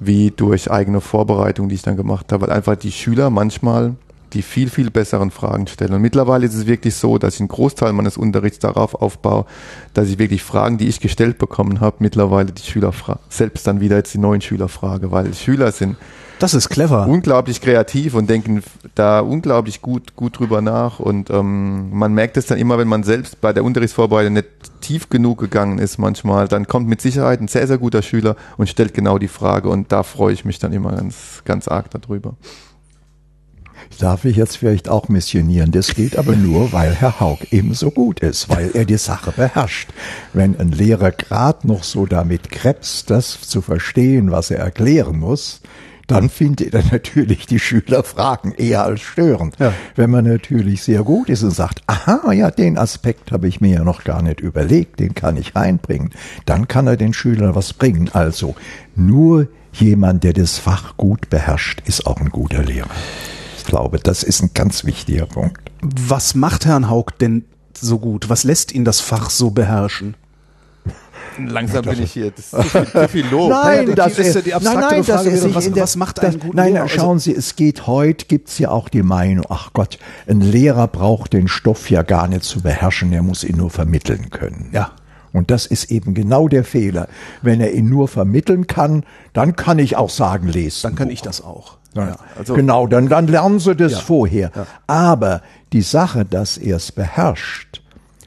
wie durch eigene Vorbereitung, die ich dann gemacht habe, weil einfach die Schüler manchmal die viel, viel besseren Fragen stellen. Und mittlerweile ist es wirklich so, dass ich einen Großteil meines Unterrichts darauf aufbaue, dass ich wirklich Fragen, die ich gestellt bekommen habe, mittlerweile die Schüler selbst dann wieder jetzt die neuen Schüler frage, weil Schüler sind Das ist clever. unglaublich kreativ und denken da unglaublich gut, gut drüber nach. Und ähm, man merkt es dann immer, wenn man selbst bei der Unterrichtsvorbereitung nicht tief genug gegangen ist manchmal, dann kommt mit Sicherheit ein sehr, sehr guter Schüler und stellt genau die Frage. Und da freue ich mich dann immer ganz, ganz arg darüber. Darf ich jetzt vielleicht auch missionieren? Das geht aber nur, weil Herr Haug eben so gut ist, weil er die Sache beherrscht. Wenn ein Lehrer gerade noch so damit krebst, das zu verstehen, was er erklären muss, dann findet er natürlich die Schülerfragen eher als störend. Ja. Wenn man natürlich sehr gut ist und sagt, aha, ja, den Aspekt habe ich mir ja noch gar nicht überlegt, den kann ich reinbringen, dann kann er den Schülern was bringen. Also nur jemand, der das Fach gut beherrscht, ist auch ein guter Lehrer. Ich glaube, das ist ein ganz wichtiger Punkt. Was macht Herrn Haug denn so gut? Was lässt ihn das Fach so beherrschen? Langsam bin ich hier. Das ist zu viel, zu viel Lob. Nein, dass das ist ja die abstraktere Frage dass er wäre, sich was- in der- was macht das- einen guten Nein, Lehrer? Also- schauen Sie, es geht heute, gibt's ja auch die Meinung, ach Gott, ein Lehrer braucht den Stoff ja gar nicht zu beherrschen, er muss ihn nur vermitteln können. Ja. Und das ist eben genau der Fehler. Wenn er ihn nur vermitteln kann, dann kann ich auch sagen, lesen. Dann kann ich das auch. Ja, also- genau, dann, dann lernen sie das Ja. vorher. Aber die Sache, dass er es beherrscht,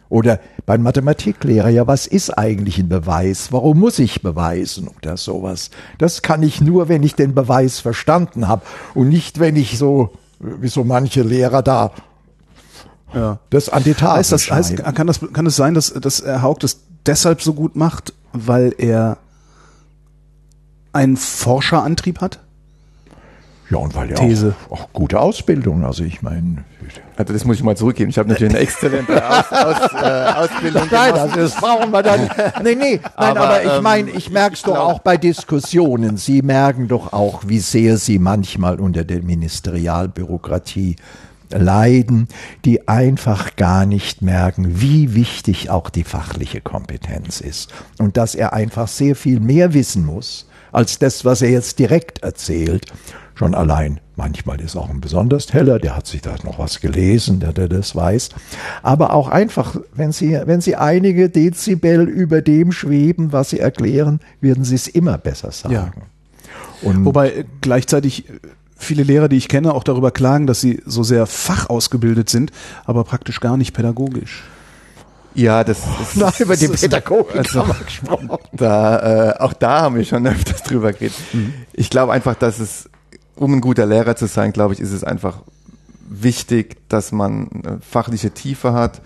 oder beim Mathematiklehrer, ja, was ist eigentlich ein Beweis? Warum muss ich beweisen oder sowas? Das kann ich nur, wenn ich den Beweis verstanden habe und nicht, wenn ich so, wie so manche Lehrer da, Ja. das an die Tafel Heißt das, heißt, kann das, kann es sein, dass, dass Herr Haug das deshalb so gut macht, weil er einen Forscherantrieb hat? Ja, und weil ja These. auch, auch gute Ausbildung. Also ich meine, Also das muss ich mal zurückgeben. Ich habe natürlich eine exzellente <laughs> Aus, Aus, äh, Ausbildung Nein, gemacht. also das brauchen wir dann. Nee, nee, nein, aber, Aber, ich ähm, meine, ich merke es doch auch bei Diskussionen. Sie merken doch auch, wie sehr Sie manchmal unter der Ministerialbürokratie leiden, die einfach gar nicht merken, wie wichtig auch die fachliche Kompetenz ist. Und dass er einfach sehr viel mehr wissen muss, als das, was er jetzt direkt erzählt. Schon allein, manchmal ist auch ein besonders heller, der hat sich da noch was gelesen, der, der das weiß. Aber auch einfach, wenn Sie, wenn Sie einige Dezibel über dem schweben, was Sie erklären, werden Sie es immer besser sagen. Ja. Und Wobei äh, gleichzeitig äh, viele Lehrer, die ich kenne, auch darüber klagen, dass sie so sehr fachausgebildet sind, aber praktisch gar nicht pädagogisch. Ja, das ist, Na, über die Pädagogik also, haben wir gesprochen. Da, äh, auch da haben wir schon öfters drüber geredet. Ich glaube einfach, dass es, um ein guter Lehrer zu sein, glaube ich, ist es einfach wichtig, dass man fachliche Tiefe hat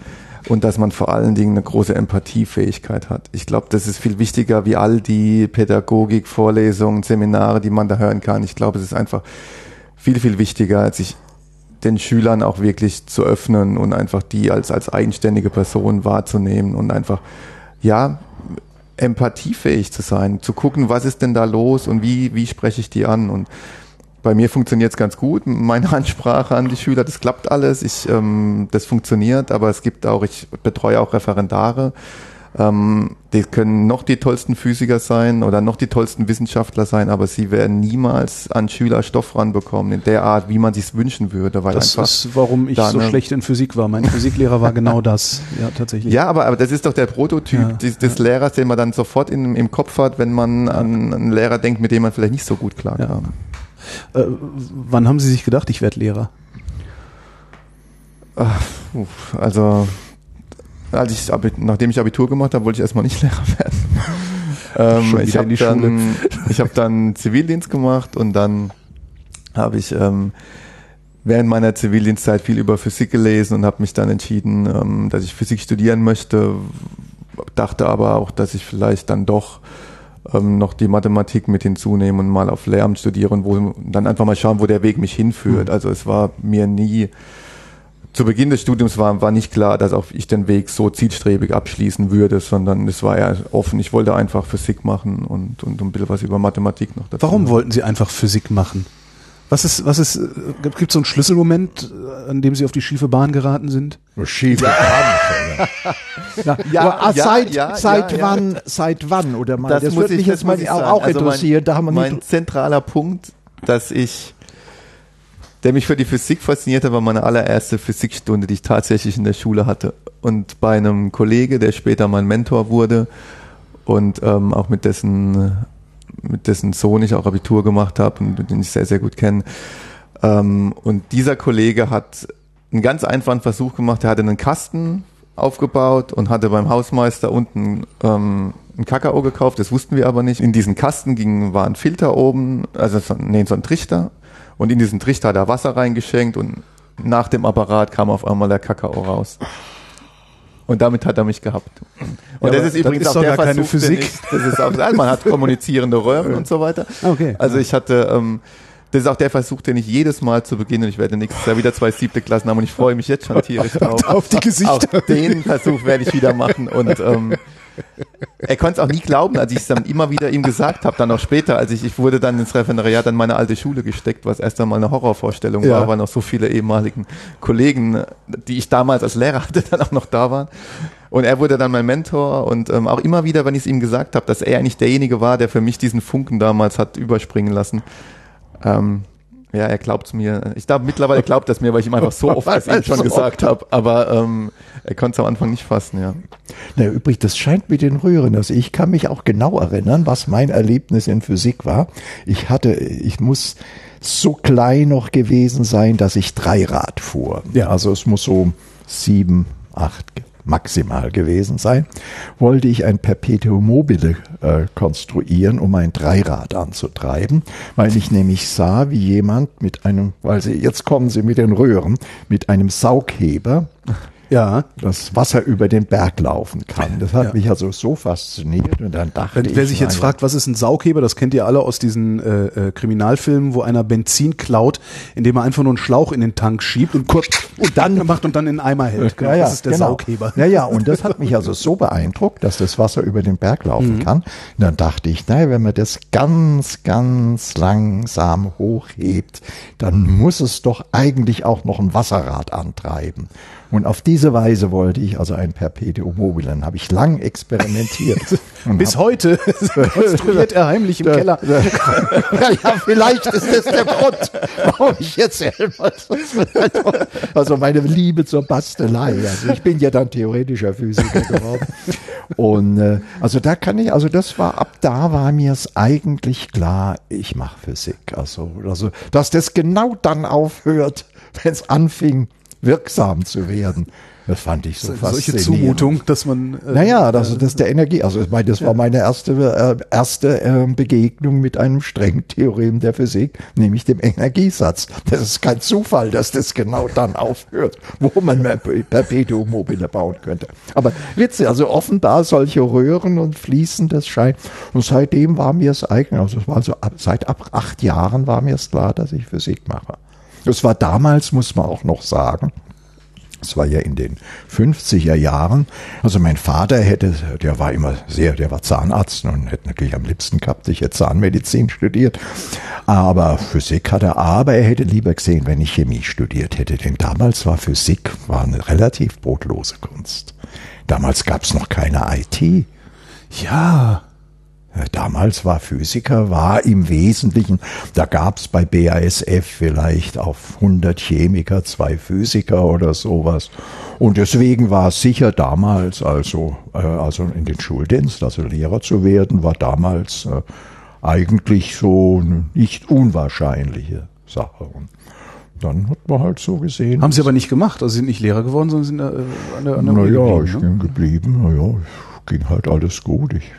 und dass man vor allen Dingen eine große Empathiefähigkeit hat. Ich glaube, das ist viel wichtiger wie all die Pädagogik, Vorlesungen, Seminare, die man da hören kann. Ich glaube, es ist einfach viel, viel wichtiger, sich den Schülern auch wirklich zu öffnen und einfach die als, als eigenständige Person wahrzunehmen und einfach, ja, empathiefähig zu sein, zu gucken, was ist denn da los und wie, wie spreche ich die an und bei mir funktioniert es ganz gut. Meine <laughs> Ansprache an die Schüler, das klappt alles. Ich, ähm, das funktioniert, aber es gibt auch, ich betreue auch Referendare. Ähm, die können noch die tollsten Physiker sein oder noch die tollsten Wissenschaftler sein, aber sie werden niemals an Schüler Stoff ranbekommen in der Art, wie man sich wünschen würde, weil Das ist, warum ich so schlecht in Physik war. Mein Physiklehrer war genau <laughs> das. Ja, tatsächlich. Ja, aber, aber das ist doch der Prototyp Ja, des, des Lehrers, den man dann sofort in, im Kopf hat, wenn man an einen Lehrer denkt, mit dem man vielleicht nicht so gut klarkam. Äh, wann haben Sie sich gedacht, ich werde Lehrer? Also, als ich, nachdem ich Abitur gemacht habe, wollte ich erstmal nicht <laughs> Lehrer werden. <laughs> ähm, ich habe dann, <laughs> ich habe dann Zivildienst gemacht und dann habe ich ähm, während meiner Zivildienstzeit viel über Physik gelesen und habe mich dann entschieden, ähm, dass ich Physik studieren möchte. Dachte aber auch, dass ich vielleicht dann doch ähm, noch die Mathematik mit hinzunehmen und mal auf Lehramt studieren, wo dann einfach mal schauen, wo der Weg mich hinführt. Also es war mir nie zu Beginn des Studiums war, war nicht klar, dass auch ich den Weg so zielstrebig abschließen würde, sondern es war ja offen. Ich wollte einfach Physik machen und, und ein bisschen was über Mathematik noch dazu. Warum wollten Sie einfach Physik machen? Was ist, was ist, gibt es so einen Schlüsselmoment, äh, an dem Sie auf die schiefe Bahn geraten sind? Schiefe <laughs> ja. Ja, ja, seit, ja, seit ja, wann, seit wann oder mal? Das, muss würde ich, mich das jetzt mal auch, auch Also interessieren. da haben wir mein zentraler Punkt, dass ich, der mich für die Physik fasziniert hat, war meine allererste Physikstunde, die ich tatsächlich in der Schule hatte. Und bei einem Kollege, der später mein Mentor wurde und ähm, auch mit dessen, mit dessen Sohn ich auch Abitur gemacht habe und den ich sehr, sehr gut kenne. Ähm, und dieser Kollege hat einen ganz einfachen Versuch gemacht. Er hatte einen Kasten aufgebaut und hatte beim Hausmeister unten ähm, ein Kakao gekauft. Das wussten wir aber nicht. In diesen Kasten ging, war ein Filter oben, also so, nee, so ein Trichter. Und in diesen Trichter hat er Wasser reingeschenkt und nach dem Apparat kam auf einmal der Kakao raus. Und damit hat er mich gehabt. Und Ja, das ist das übrigens ist auch der gar keine Versuch, den Physik. Ich, das ist auch, man hat kommunizierende Röhren und so weiter. Okay. Also ich hatte, ähm, das ist auch der Versuch, den ich jedes Mal zu Beginn, und ich werde nächstes Jahr wieder zwei siebte Klassen haben und ich freue mich jetzt schon tierisch drauf. Auf die Gesichter. Auch den Versuch werde ich wieder machen und ähm, er konnte es auch nie glauben, als ich es dann immer wieder ihm gesagt habe, dann auch später, als ich, ich wurde dann ins Referendariat an meine alte Schule gesteckt, was erst einmal eine Horrorvorstellung Ja. war, weil noch so viele ehemaligen Kollegen, die ich damals als Lehrer hatte, dann auch noch da waren. Und er wurde dann mein Mentor und ähm, auch immer wieder, wenn ich es ihm gesagt habe, dass er eigentlich derjenige war, der für mich diesen Funken damals hat überspringen lassen. Ähm, ja, er glaubt's mir. Ich glaube, mittlerweile glaubt es mir, weil ich ihm einfach so <laughs> oft das ihm schon gesagt habe. Aber ähm, er konnte es am Anfang nicht fassen, ja. Na, übrigens, das scheint mit den Röhren. Also ich kann mich auch genau erinnern, was mein Erlebnis in Physik war. Ich hatte, ich muss so klein noch gewesen sein, dass ich Dreirad fuhr. Ja. Also es muss so sieben, acht maximal gewesen sein. Wollte ich ein Perpetuum mobile äh, konstruieren, um ein Dreirad anzutreiben, weil ich nämlich sah, wie jemand mit einem, weil sie, jetzt kommen sie mit den Röhren, mit einem Saugheber Ja. das Wasser über den Berg laufen kann. Das hat Ja. mich also so fasziniert und dann dachte Wenn, ich, wer sich jetzt fragt, was ist ein Saugheber, das kennt ihr alle aus diesen äh, äh, Kriminalfilmen, wo einer Benzin klaut, indem er einfach nur einen Schlauch in den Tank schiebt und kurz und dann <laughs> macht und dann in den Eimer hält. Genau, ja, ja, das ist der genau. Saugheber. Ja, ja, und das hat mich also so beeindruckt, dass das Wasser über den Berg laufen Mhm. kann. Und dann dachte ich, naja, wenn man das ganz, ganz langsam hochhebt, dann muss es doch eigentlich auch noch ein Wasserrad antreiben. Und auf diese Weise wollte ich also ein Perpetuum mobile. Dann habe ich lang experimentiert. <laughs> Und Bis heute <laughs> konstruiert er heimlich im Keller. ja, ja, vielleicht ist das der Grund, warum ich jetzt selber also meine Liebe zur Bastelei. Also ich bin ja dann theoretischer Physiker geworden. Und äh, also da kann ich, also das war ab da war mir es eigentlich klar, ich mache Physik. Also, also dass das genau dann aufhört, wenn es anfing, wirksam zu werden. Das fand ich so Solche faszinierend. Zumutung, dass man. Äh, Naja, das, das ist der Energie. Also ich meine, das war meine erste, äh, erste äh, Begegnung mit einem strengen Theorem der Physik, nämlich dem Energiesatz. Das ist kein Zufall, dass das genau dann aufhört, wo man mehr Perpetuum mobile bauen könnte. Aber witzig, also offenbar solche Röhren und fließendes Schein. Und seitdem war mir es eigentlich, also es war so ab, seit ab acht Jahren war mir es klar, dass ich Physik mache. Das war damals, muss man auch noch sagen, es war ja in den 50er Jahren. Also mein Vater hätte, der war immer sehr, der war Zahnarzt und hätte natürlich am liebsten gehabt, ich hätte Zahnmedizin studiert. Aber Physik hat er, aber er hätte lieber gesehen, wenn ich Chemie studiert hätte. Denn damals war Physik war eine relativ brotlose Kunst. Damals gab es noch keine IT. Ja. Ja, Damals war Physiker, war im Wesentlichen, da gab es bei BASF vielleicht auf 100 Chemiker zwei Physiker oder sowas. Und deswegen war es sicher damals, also, äh, also in den Schuldienst, also Lehrer zu werden, war damals äh, eigentlich so eine nicht unwahrscheinliche Sache. Und dann hat man halt so gesehen. Haben sie aber nicht gemacht. Also sie sind nicht Lehrer geworden, sondern sind äh, an der, an der Naja, ich ne? bin geblieben, naja, ging halt alles gut. Ich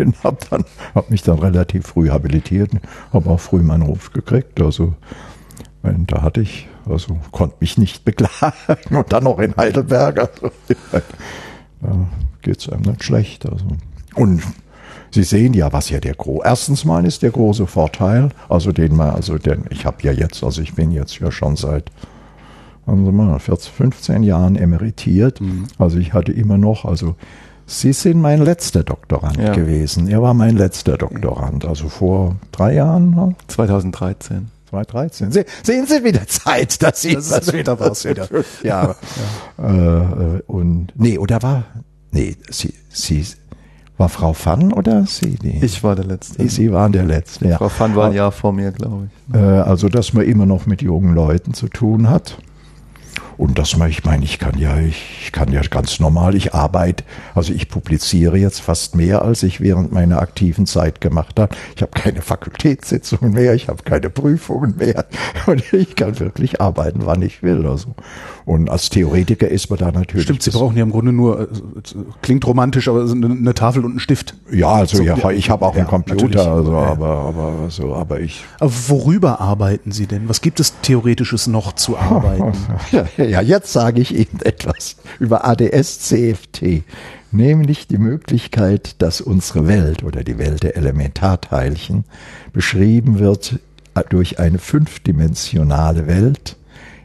bin, hab dann, hab mich dann relativ früh habilitiert, habe auch früh meinen Ruf gekriegt. Also, da hatte ich, also konnte mich nicht <laughs> beklagen und dann noch in Heidelberg. Also, <laughs> da geht's einem nicht schlecht. Also. Und Sie sehen ja, was ja der gro erstens mal ist der große Vorteil, also den man, also den, ich habe ja jetzt, also ich bin jetzt ja schon seit Sie mal, 14, 15 Jahren emeritiert. Also ich hatte immer noch, also Sie sind mein letzter Doktorand Ja. gewesen. Er war mein letzter Doktorand, also vor drei Jahren, ne? 2013. 2013. Se sehen Sie wieder Zeit, dass Sie Das ist <laughs> wieder was wieder. <laughs> Jahre. Äh, äh, und nee, oder war nee, Sie Sie war Frau Pfann oder Sie? Die, Ich war der Letzte. Sie waren der letzte. Ja. Frau Pfann war ein Jahr vor mir, glaube ich. Äh, also, dass man immer noch mit jungen Leuten zu tun hat. Und dass man, ich meine, ich kann ja, ich, kann ja ganz normal, ich arbeite, also ich publiziere jetzt fast mehr, als ich während meiner aktiven Zeit gemacht habe. Ich habe keine Fakultätssitzungen mehr, ich habe keine Prüfungen mehr <laughs> und ich kann wirklich arbeiten, wann ich will. Also. Und als Theoretiker ist man da natürlich. Stimmt, Sie brauchen ja im Grunde nur, äh, klingt romantisch, aber eine, Tafel und einen Stift. ja, also So, ja, ich habe auch Ja, einen Computer, natürlich. also, aber, aber so, aber ich Aber worüber arbeiten Sie denn? Was gibt es Theoretisches noch zu <laughs> arbeiten? Ja, ja, jetzt sage ich Ihnen <laughs> etwas über ADS-CFT, nämlich die Möglichkeit, dass unsere Welt oder die Welt der Elementarteilchen beschrieben wird durch eine fünfdimensionale Welt,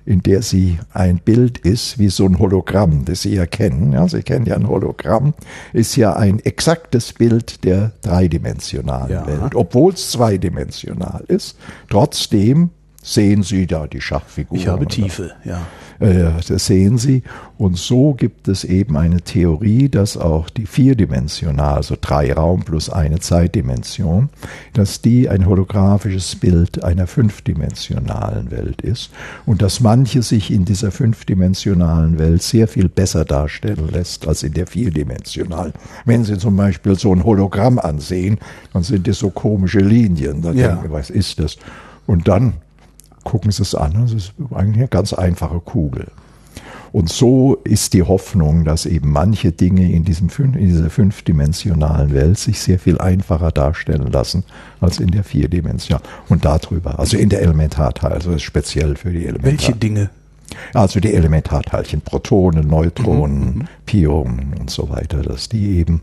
in der sie ein Bild ist wie so ein Hologramm, das Sie ja kennen. Ja, Sie kennen ja ein Hologramm, ist ja ein exaktes Bild der dreidimensionalen Ja. Welt, obwohl es zweidimensional ist. Trotzdem sehen Sie da die Schachfiguren. Ich habe Tiefe, ja. äh, das sehen Sie. Und so gibt es eben eine Theorie, dass auch die vierdimensional, also drei Raum plus eine Zeitdimension, dass die ein holographisches Bild einer fünfdimensionalen Welt ist und dass manche sich in dieser fünfdimensionalen Welt sehr viel besser darstellen lässt als in der vierdimensionalen. Wenn Sie zum Beispiel so ein Hologramm ansehen, dann sind das so komische Linien. Da Ja. denken wir, was ist das? Und dann gucken Sie es an. Es ist eigentlich eine ganz einfache Kugel. Und so ist die Hoffnung, dass eben manche Dinge in, diesem, in dieser fünfdimensionalen Welt sich sehr viel einfacher darstellen lassen als in der vierdimensionalen. Und darüber, also in der Elementarteil, also das ist speziell für die Elementar. Welche Dinge? Also die Elementarteilchen, Protonen, Neutronen, mhm. Pionen und so weiter, dass die eben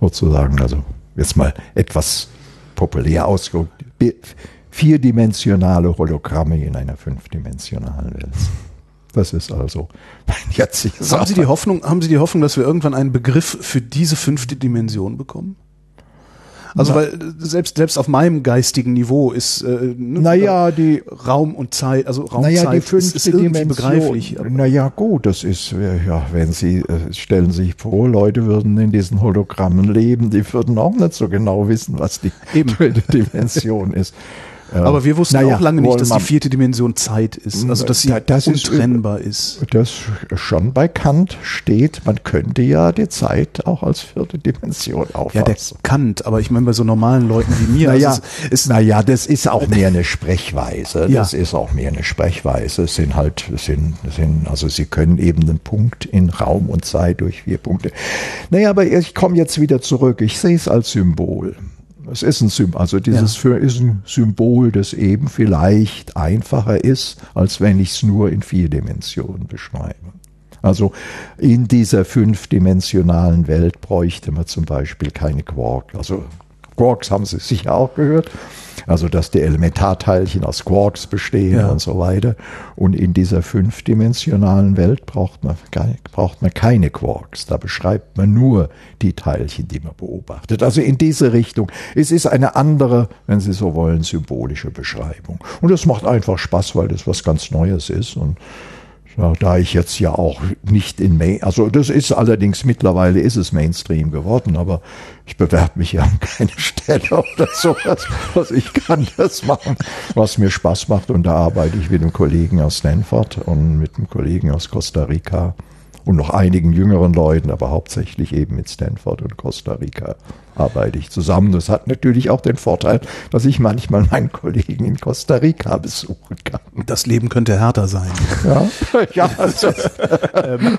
sozusagen, also jetzt mal etwas populär ausgedrückt, vierdimensionale Hologramme in einer fünfdimensionalen Welt. Das ist also mein jetziges haben Sie die Hoffnung, Haben Sie die Hoffnung, dass wir irgendwann einen Begriff für diese fünfte Dimension bekommen? Also weil selbst selbst auf meinem geistigen Niveau ist äh, ne, naja die Raum und Zeit, also Raum naja, Zeit die fünfte ist, ist Dimension, begreiflich. Naja gut, das ist äh, ja, wenn Sie äh, stellen sich vor, Leute würden in diesen Hologrammen leben, die würden auch nicht so genau wissen, was die Eben. Dimension ist. <laughs> Aber wir wussten naja, auch lange nicht, dass die vierte Dimension Zeit ist, also dass sie das untrennbar ist, ist. Das schon bei Kant steht, man könnte ja die Zeit auch als vierte Dimension auffassen. Ja, der Kant, aber ich meine bei so normalen Leuten wie mir. Naja, also ist, naja das ist auch mehr eine Sprechweise. Das ja. ist auch mehr eine Sprechweise. Es sind halt, sind, sind, also sie können eben einen Punkt in Raum und Zeit durch vier Punkte. Naja, aber ich komme jetzt wieder zurück. Ich sehe es als Symbol. Es ist ein Symbol, also dieses ja. für ist ein Symbol, das eben vielleicht einfacher ist, als wenn ich es nur in vier Dimensionen beschreibe. Also in dieser fünfdimensionalen Welt bräuchte man zum Beispiel keine Quark. Also Quarks haben Sie sicher auch gehört. Also dass die Elementarteilchen aus Quarks bestehen ja. und so weiter. Und in dieser fünfdimensionalen Welt braucht man, braucht man keine Quarks. Da beschreibt man nur die Teilchen, die man beobachtet. Also in diese Richtung. Es ist eine andere, wenn Sie so wollen, symbolische Beschreibung. Und es macht einfach Spaß, weil das was ganz Neues ist. Und ja, da ich jetzt ja auch nicht in Main, also das ist allerdings mittlerweile ist es Mainstream geworden, aber ich bewerbe mich ja an keine <laughs> Stelle oder sowas. Also ich kann das machen, was mir Spaß macht und da arbeite ich mit einem Kollegen aus Stanford und mit einem Kollegen aus Costa Rica und noch einigen jüngeren Leuten, aber hauptsächlich eben mit Stanford und Costa Rica arbeite ich zusammen. Das hat natürlich auch den Vorteil, dass ich manchmal meinen Kollegen in Costa Rica besuchen kann. Das Leben könnte härter sein. Ja, <laughs> ja das, ähm,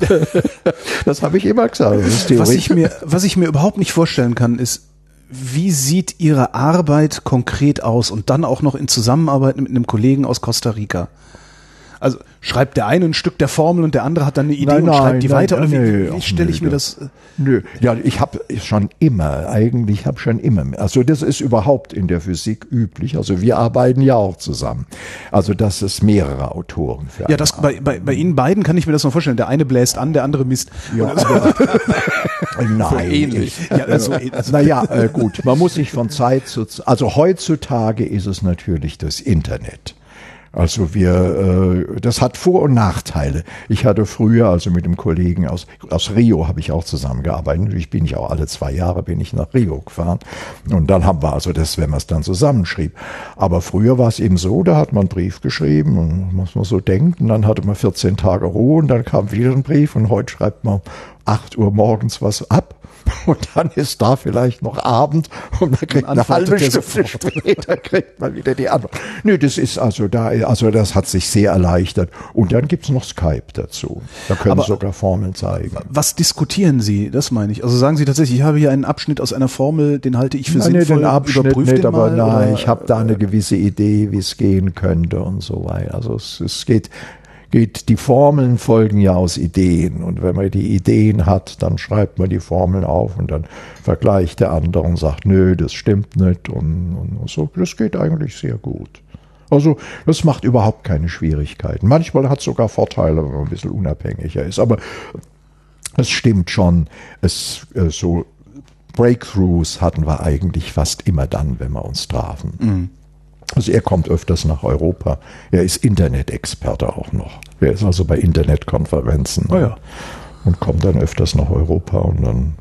<laughs> das habe ich immer gesagt. was, ich mir, was ich mir überhaupt nicht vorstellen kann, ist, wie sieht Ihre Arbeit konkret aus und dann auch noch in Zusammenarbeit mit einem Kollegen aus Costa Rica? Also schreibt der eine ein Stück der Formel und der andere hat dann eine Idee nein, und schreibt die nein, weiter? Nein, oder wie, wie stelle ich mir das? Äh? Nö, ja, ich habe schon immer, eigentlich habe schon immer, also das ist überhaupt in der Physik üblich. Also wir arbeiten ja auch zusammen. Also dass es mehrere Autoren für Ja, das bei, bei, bei Ihnen beiden kann ich mir das noch vorstellen. Der eine bläst an, der andere misst. Ja, aber, <laughs> nein. Ähnlich. Ja, also, also, naja, äh, gut, man muss sich von Zeit zu, also heutzutage ist es natürlich das Internet. Also wir, äh, das hat Vor- und Nachteile. Ich hatte früher, also mit dem Kollegen aus, aus Rio habe ich auch zusammengearbeitet. Ich bin ich auch alle zwei Jahre bin ich nach Rio gefahren. Und dann haben wir also das, wenn man es dann zusammenschrieb. Aber früher war es eben so, da hat man einen Brief geschrieben und muss man so denken. Dann hatte man 14 Tage Ruhe und dann kam wieder ein Brief und heute schreibt man 8 Uhr morgens was ab <laughs> und dann ist da vielleicht noch Abend und dann kriegt eine halbe Stunde später <laughs> kriegt man wieder die Antwort. Nö, das ist also da, also das hat sich sehr erleichtert. Und dann gibt's noch Skype dazu. Da können Aber sogar Formeln zeigen. Was diskutieren Sie? Das meine ich. Also sagen Sie tatsächlich, ich habe hier einen Abschnitt aus einer Formel, den halte ich für nein, sinnvoll. Den Abschnitt nicht, aber mal, nein, ich habe da eine gewisse Idee, wie es gehen könnte und so weiter. Also es, es geht geht, die Formeln folgen ja aus Ideen. Und wenn man die Ideen hat, dann schreibt man die Formeln auf und dann vergleicht der andere und sagt, nö, das stimmt nicht. Und, und so. Das geht eigentlich sehr gut. Also das macht überhaupt keine Schwierigkeiten. Manchmal hat es sogar Vorteile, wenn man ein bisschen unabhängiger ist. Aber es stimmt schon, es äh, so Breakthroughs hatten wir eigentlich fast immer dann, wenn wir uns trafen. Mhm. Also er kommt öfters nach Europa. Er ist Internet-Experte auch noch. Er ist also bei Internetkonferenzen oh ja. und kommt dann öfters nach Europa und dann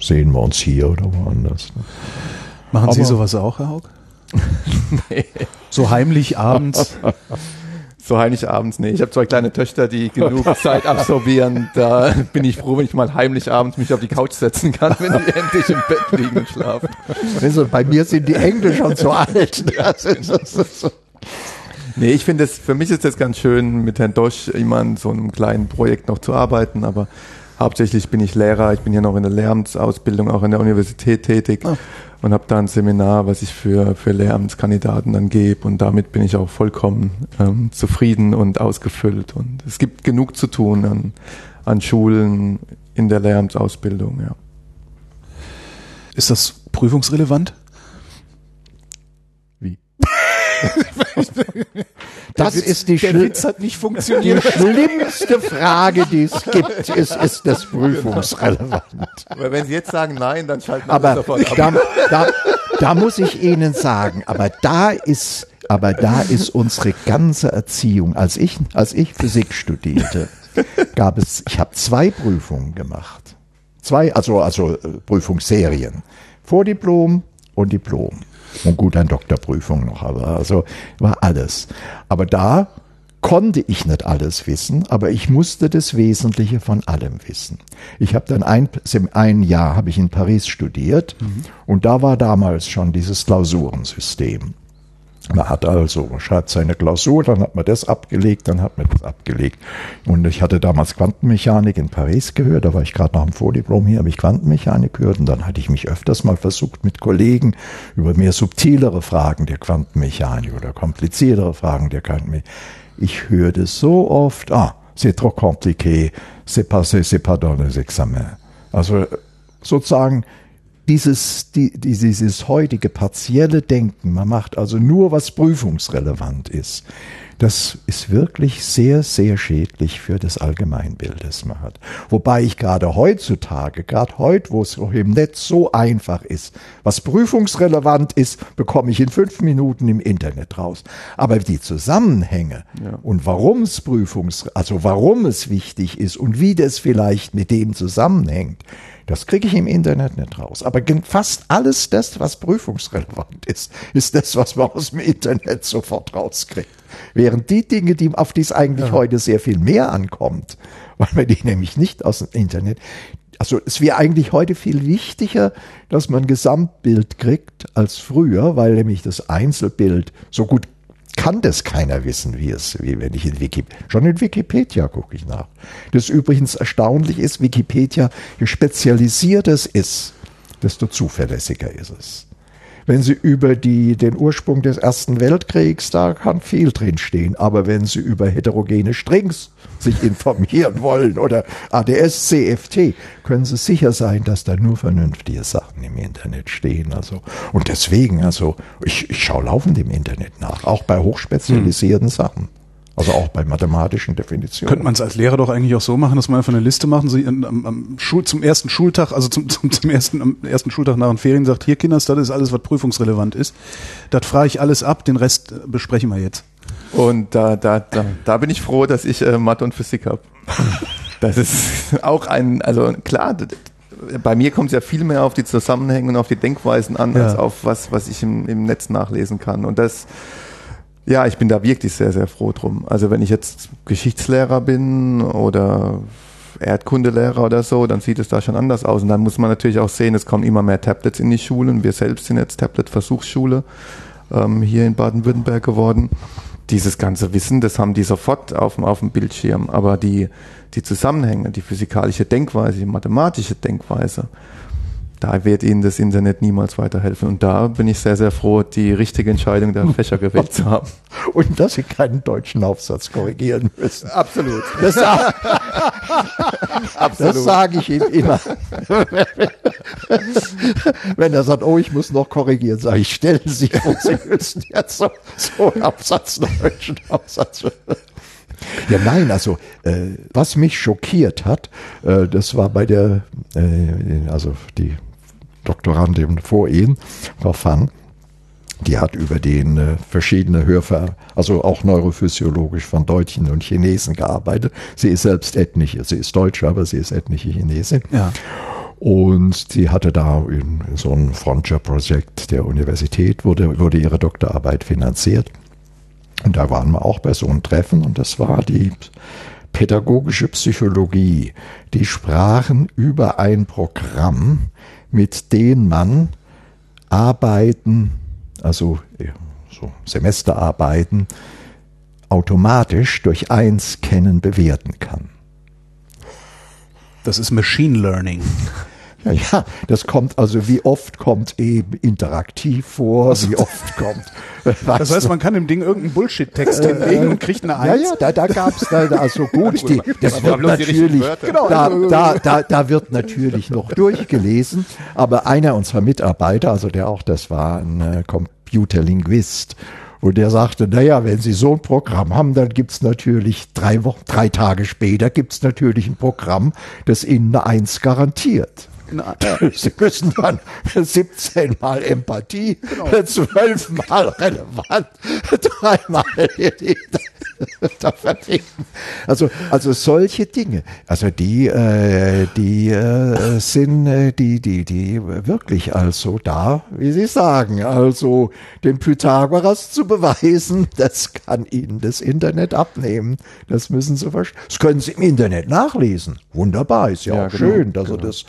sehen wir uns hier oder woanders. Machen Aber Sie sowas auch, Herr Haug? <laughs> nee. So heimlich abends? <laughs> so heimlich abends, nee. Ich habe zwei kleine Töchter, die genug Zeit absorbieren. Da bin ich froh, wenn ich mal heimlich abends mich auf die Couch setzen kann, wenn die endlich im Bett liegen und schlafen. Also bei mir sind die Enkel schon so alt. <laughs> Das ist, das ist so. Nee, ich finde es, für mich ist es ganz schön, mit Herrn Dosch immer an so einem kleinen Projekt noch zu arbeiten, aber hauptsächlich bin ich Lehrer, ich bin hier noch in der Lehramtsausbildung, auch an der Universität tätig Ah. und habe da ein Seminar, was ich für, für Lehramtskandidaten dann gebe und damit bin ich auch vollkommen ähm, zufrieden und ausgefüllt und es gibt genug zu tun an, an Schulen in der Lehramtsausbildung, ja. Ist das prüfungsrelevant? Das <laughs> Der Witz- ist die, der Witz hat nicht die funktioniert. schlimmste Frage, die es gibt. Ist, ist das prüfungsrelevant? Aber wenn Sie jetzt sagen nein, dann schalten Aber da, da, da muss ich Ihnen sagen, aber da ist, aber da ist unsere ganze Erziehung. Als ich, als ich Physik studierte, gab es, ich habe zwei Prüfungen gemacht. Zwei, also, also äh, Prüfungsserien. Vordiplom und Diplom. Und gut, dann Doktorprüfung noch, aber also war alles. Aber da konnte ich nicht alles wissen, aber ich musste das Wesentliche von allem wissen. Ich habe dann ein, ein Jahr habe ich in Paris studiert und da war damals schon dieses Klausurensystem. Man hat also, man schreibt seine Klausur, dann hat man das abgelegt, dann hat man das abgelegt. Und ich hatte damals Quantenmechanik in Paris gehört, da war ich gerade nach dem Vordiplom hier, habe ich Quantenmechanik gehört und dann hatte ich mich öfters mal versucht mit Kollegen über mehr subtilere Fragen der Quantenmechanik oder kompliziertere Fragen der Quantenmechanik. Ich hörte so oft, ah, c'est trop compliqué, c'est pas, c'est pas dans les examens. Also sozusagen dieses, die, dieses heutige partielle Denken, man macht also nur, was prüfungsrelevant ist, das ist wirklich sehr, sehr schädlich für das Allgemeinbild, das man hat. Wobei ich gerade heutzutage, gerade heute, wo es im Netz so einfach ist, was prüfungsrelevant ist, bekomme ich in fünf Minuten im Internet raus. Aber die Zusammenhänge und warum es prüfungs, also warum es wichtig ist und wie das vielleicht mit dem zusammenhängt, das kriege ich im Internet nicht raus. Aber fast alles das, was prüfungsrelevant ist, ist das, was man aus dem Internet sofort rauskriegt. Während die Dinge, die, auf die es eigentlich heute sehr viel mehr ankommt, <laughs> weil man die nämlich nicht aus dem Internet, also es wäre eigentlich heute viel wichtiger, dass man ein Gesamtbild kriegt als früher, weil nämlich das Einzelbild so gut kann das keiner wissen, wie es, wie wenn ich in Wikipedia, schon in Wikipedia gucke ich nach. Das übrigens erstaunlich ist, Wikipedia, je spezialisierter es ist, desto zuverlässiger ist es. Wenn Sie über die, den Ursprung des Ersten Weltkriegs, da kann viel drinstehen. Aber wenn Sie über heterogene Strings sich informieren wollen oder ADS, CFT, können Sie sicher sein, dass da nur vernünftige Sachen im Internet stehen. Also, und deswegen, also, ich, ich schaue laufend im Internet nach, auch bei hochspezialisierten Sachen. Also auch bei mathematischen Definitionen. Könnte man es als Lehrer doch eigentlich auch so machen, dass man einfach eine Liste machen, sie am, am, Schul, zum ersten Schultag, also zum, zum, zum ersten, am ersten Schultag nach den Ferien sagt, hier Kinders, das ist alles, was prüfungsrelevant ist. Das frage ich alles ab, den Rest äh, besprechen wir jetzt. Und da, da, da, da bin ich froh, dass ich äh, Mathe und Physik habe. Das ist auch ein, also klar, bei mir kommt es ja viel mehr auf die Zusammenhänge und auf die Denkweisen an, Ja. als auf was, was ich im, im Netz nachlesen kann. Und das, ja, ich bin da wirklich sehr, sehr froh drum. Also wenn ich jetzt Geschichtslehrer bin oder Erdkundelehrer oder so, dann sieht es da schon anders aus. Und dann muss man natürlich auch sehen, es kommen immer mehr Tablets in die Schulen. Wir selbst sind jetzt Tablet-Versuchsschule ähm, hier in Baden-Württemberg geworden. Dieses ganze Wissen, das haben die sofort auf, dem- auf dem Bildschirm. Aber die, die Zusammenhänge, die physikalische Denkweise, die mathematische Denkweise, da wird Ihnen das Internet niemals weiterhelfen. Und da bin ich sehr, sehr froh, die richtige Entscheidung der Fächer gewählt zu haben. <laughs> Und dass Sie keinen deutschen Aufsatz korrigieren müssen. Absolut. Das, sag- <laughs> das sage ich ihm immer. Wenn er sagt, oh, ich muss noch korrigieren, sage ich, stellen Sie sich vor, Sie müssen jetzt so, so einen Absatz, einen deutschen Absatz. Ja, nein, also äh, was mich schockiert hat, äh, das war bei der, äh, also die Doktorandin vor Ihnen, Frau Pfann, die hat über den äh, verschiedene Hörver, also auch neurophysiologisch von Deutschen und Chinesen gearbeitet. Sie ist selbst ethnische, sie ist Deutsche, aber sie ist ethnische Chinesin. Ja. Und sie hatte da in, in so einem Frontier-Projekt der Universität, wurde, wurde ihre Doktorarbeit finanziert. Und da waren wir auch bei so einem Treffen und das war die pädagogische Psychologie. Die sprachen über ein Programm, mit dem man Arbeiten, also ja, so Semesterarbeiten, automatisch durch Einscannen bewerten kann. Das ist Machine Learning. Ja, ja, das kommt, also wie oft kommt eben interaktiv vor, wie oft kommt. <laughs> Das heißt, man kann dem Ding irgendeinen Bullshit-Text hinlegen und kriegt eine Ja, Eins. ja, da, da gab's da, da also gut, die, das wird natürlich, Wörter. Genau. da, da, da, da wird natürlich noch durchgelesen, aber einer unserer Mitarbeiter, also der auch, das war ein äh, Computerlinguist, und der sagte, naja, wenn Sie so ein Programm haben, dann gibt's natürlich drei Wochen, drei Tage später gibt's natürlich ein Programm, das Ihnen eine Eins garantiert. <laughs> Sie müssen dann 17 Mal Empathie, 12 Mal relevant, dreimal <laughs> da verbinden. Also, also solche Dinge, also die, äh, die äh, sind äh, die, die, die wirklich also da, wie Sie sagen, also den Pythagoras zu beweisen, <laughs> das kann Ihnen das Internet abnehmen. Das müssen Sie verstehen. Das können Sie im Internet nachlesen. Wunderbar, ist ja, Ja, auch genau, schön, dass er das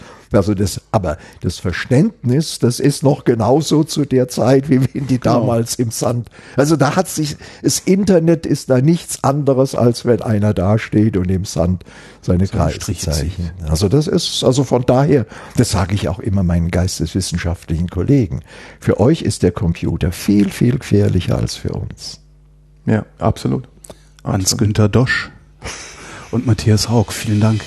also das, aber das Verständnis, das ist noch genauso zu der Zeit, wie wenn die damals im Sand. Also da hat sich, das Internet ist da nichts anderes, als wenn einer da steht und im Sand seine Kreise Strich zeichnet. Also das ist, also von daher, das sage ich auch immer meinen geisteswissenschaftlichen Kollegen. Für euch ist der Computer viel, viel gefährlicher als für uns. Ja, absolut. Hans-Günther Dosch und Matthias Haug, vielen Dank.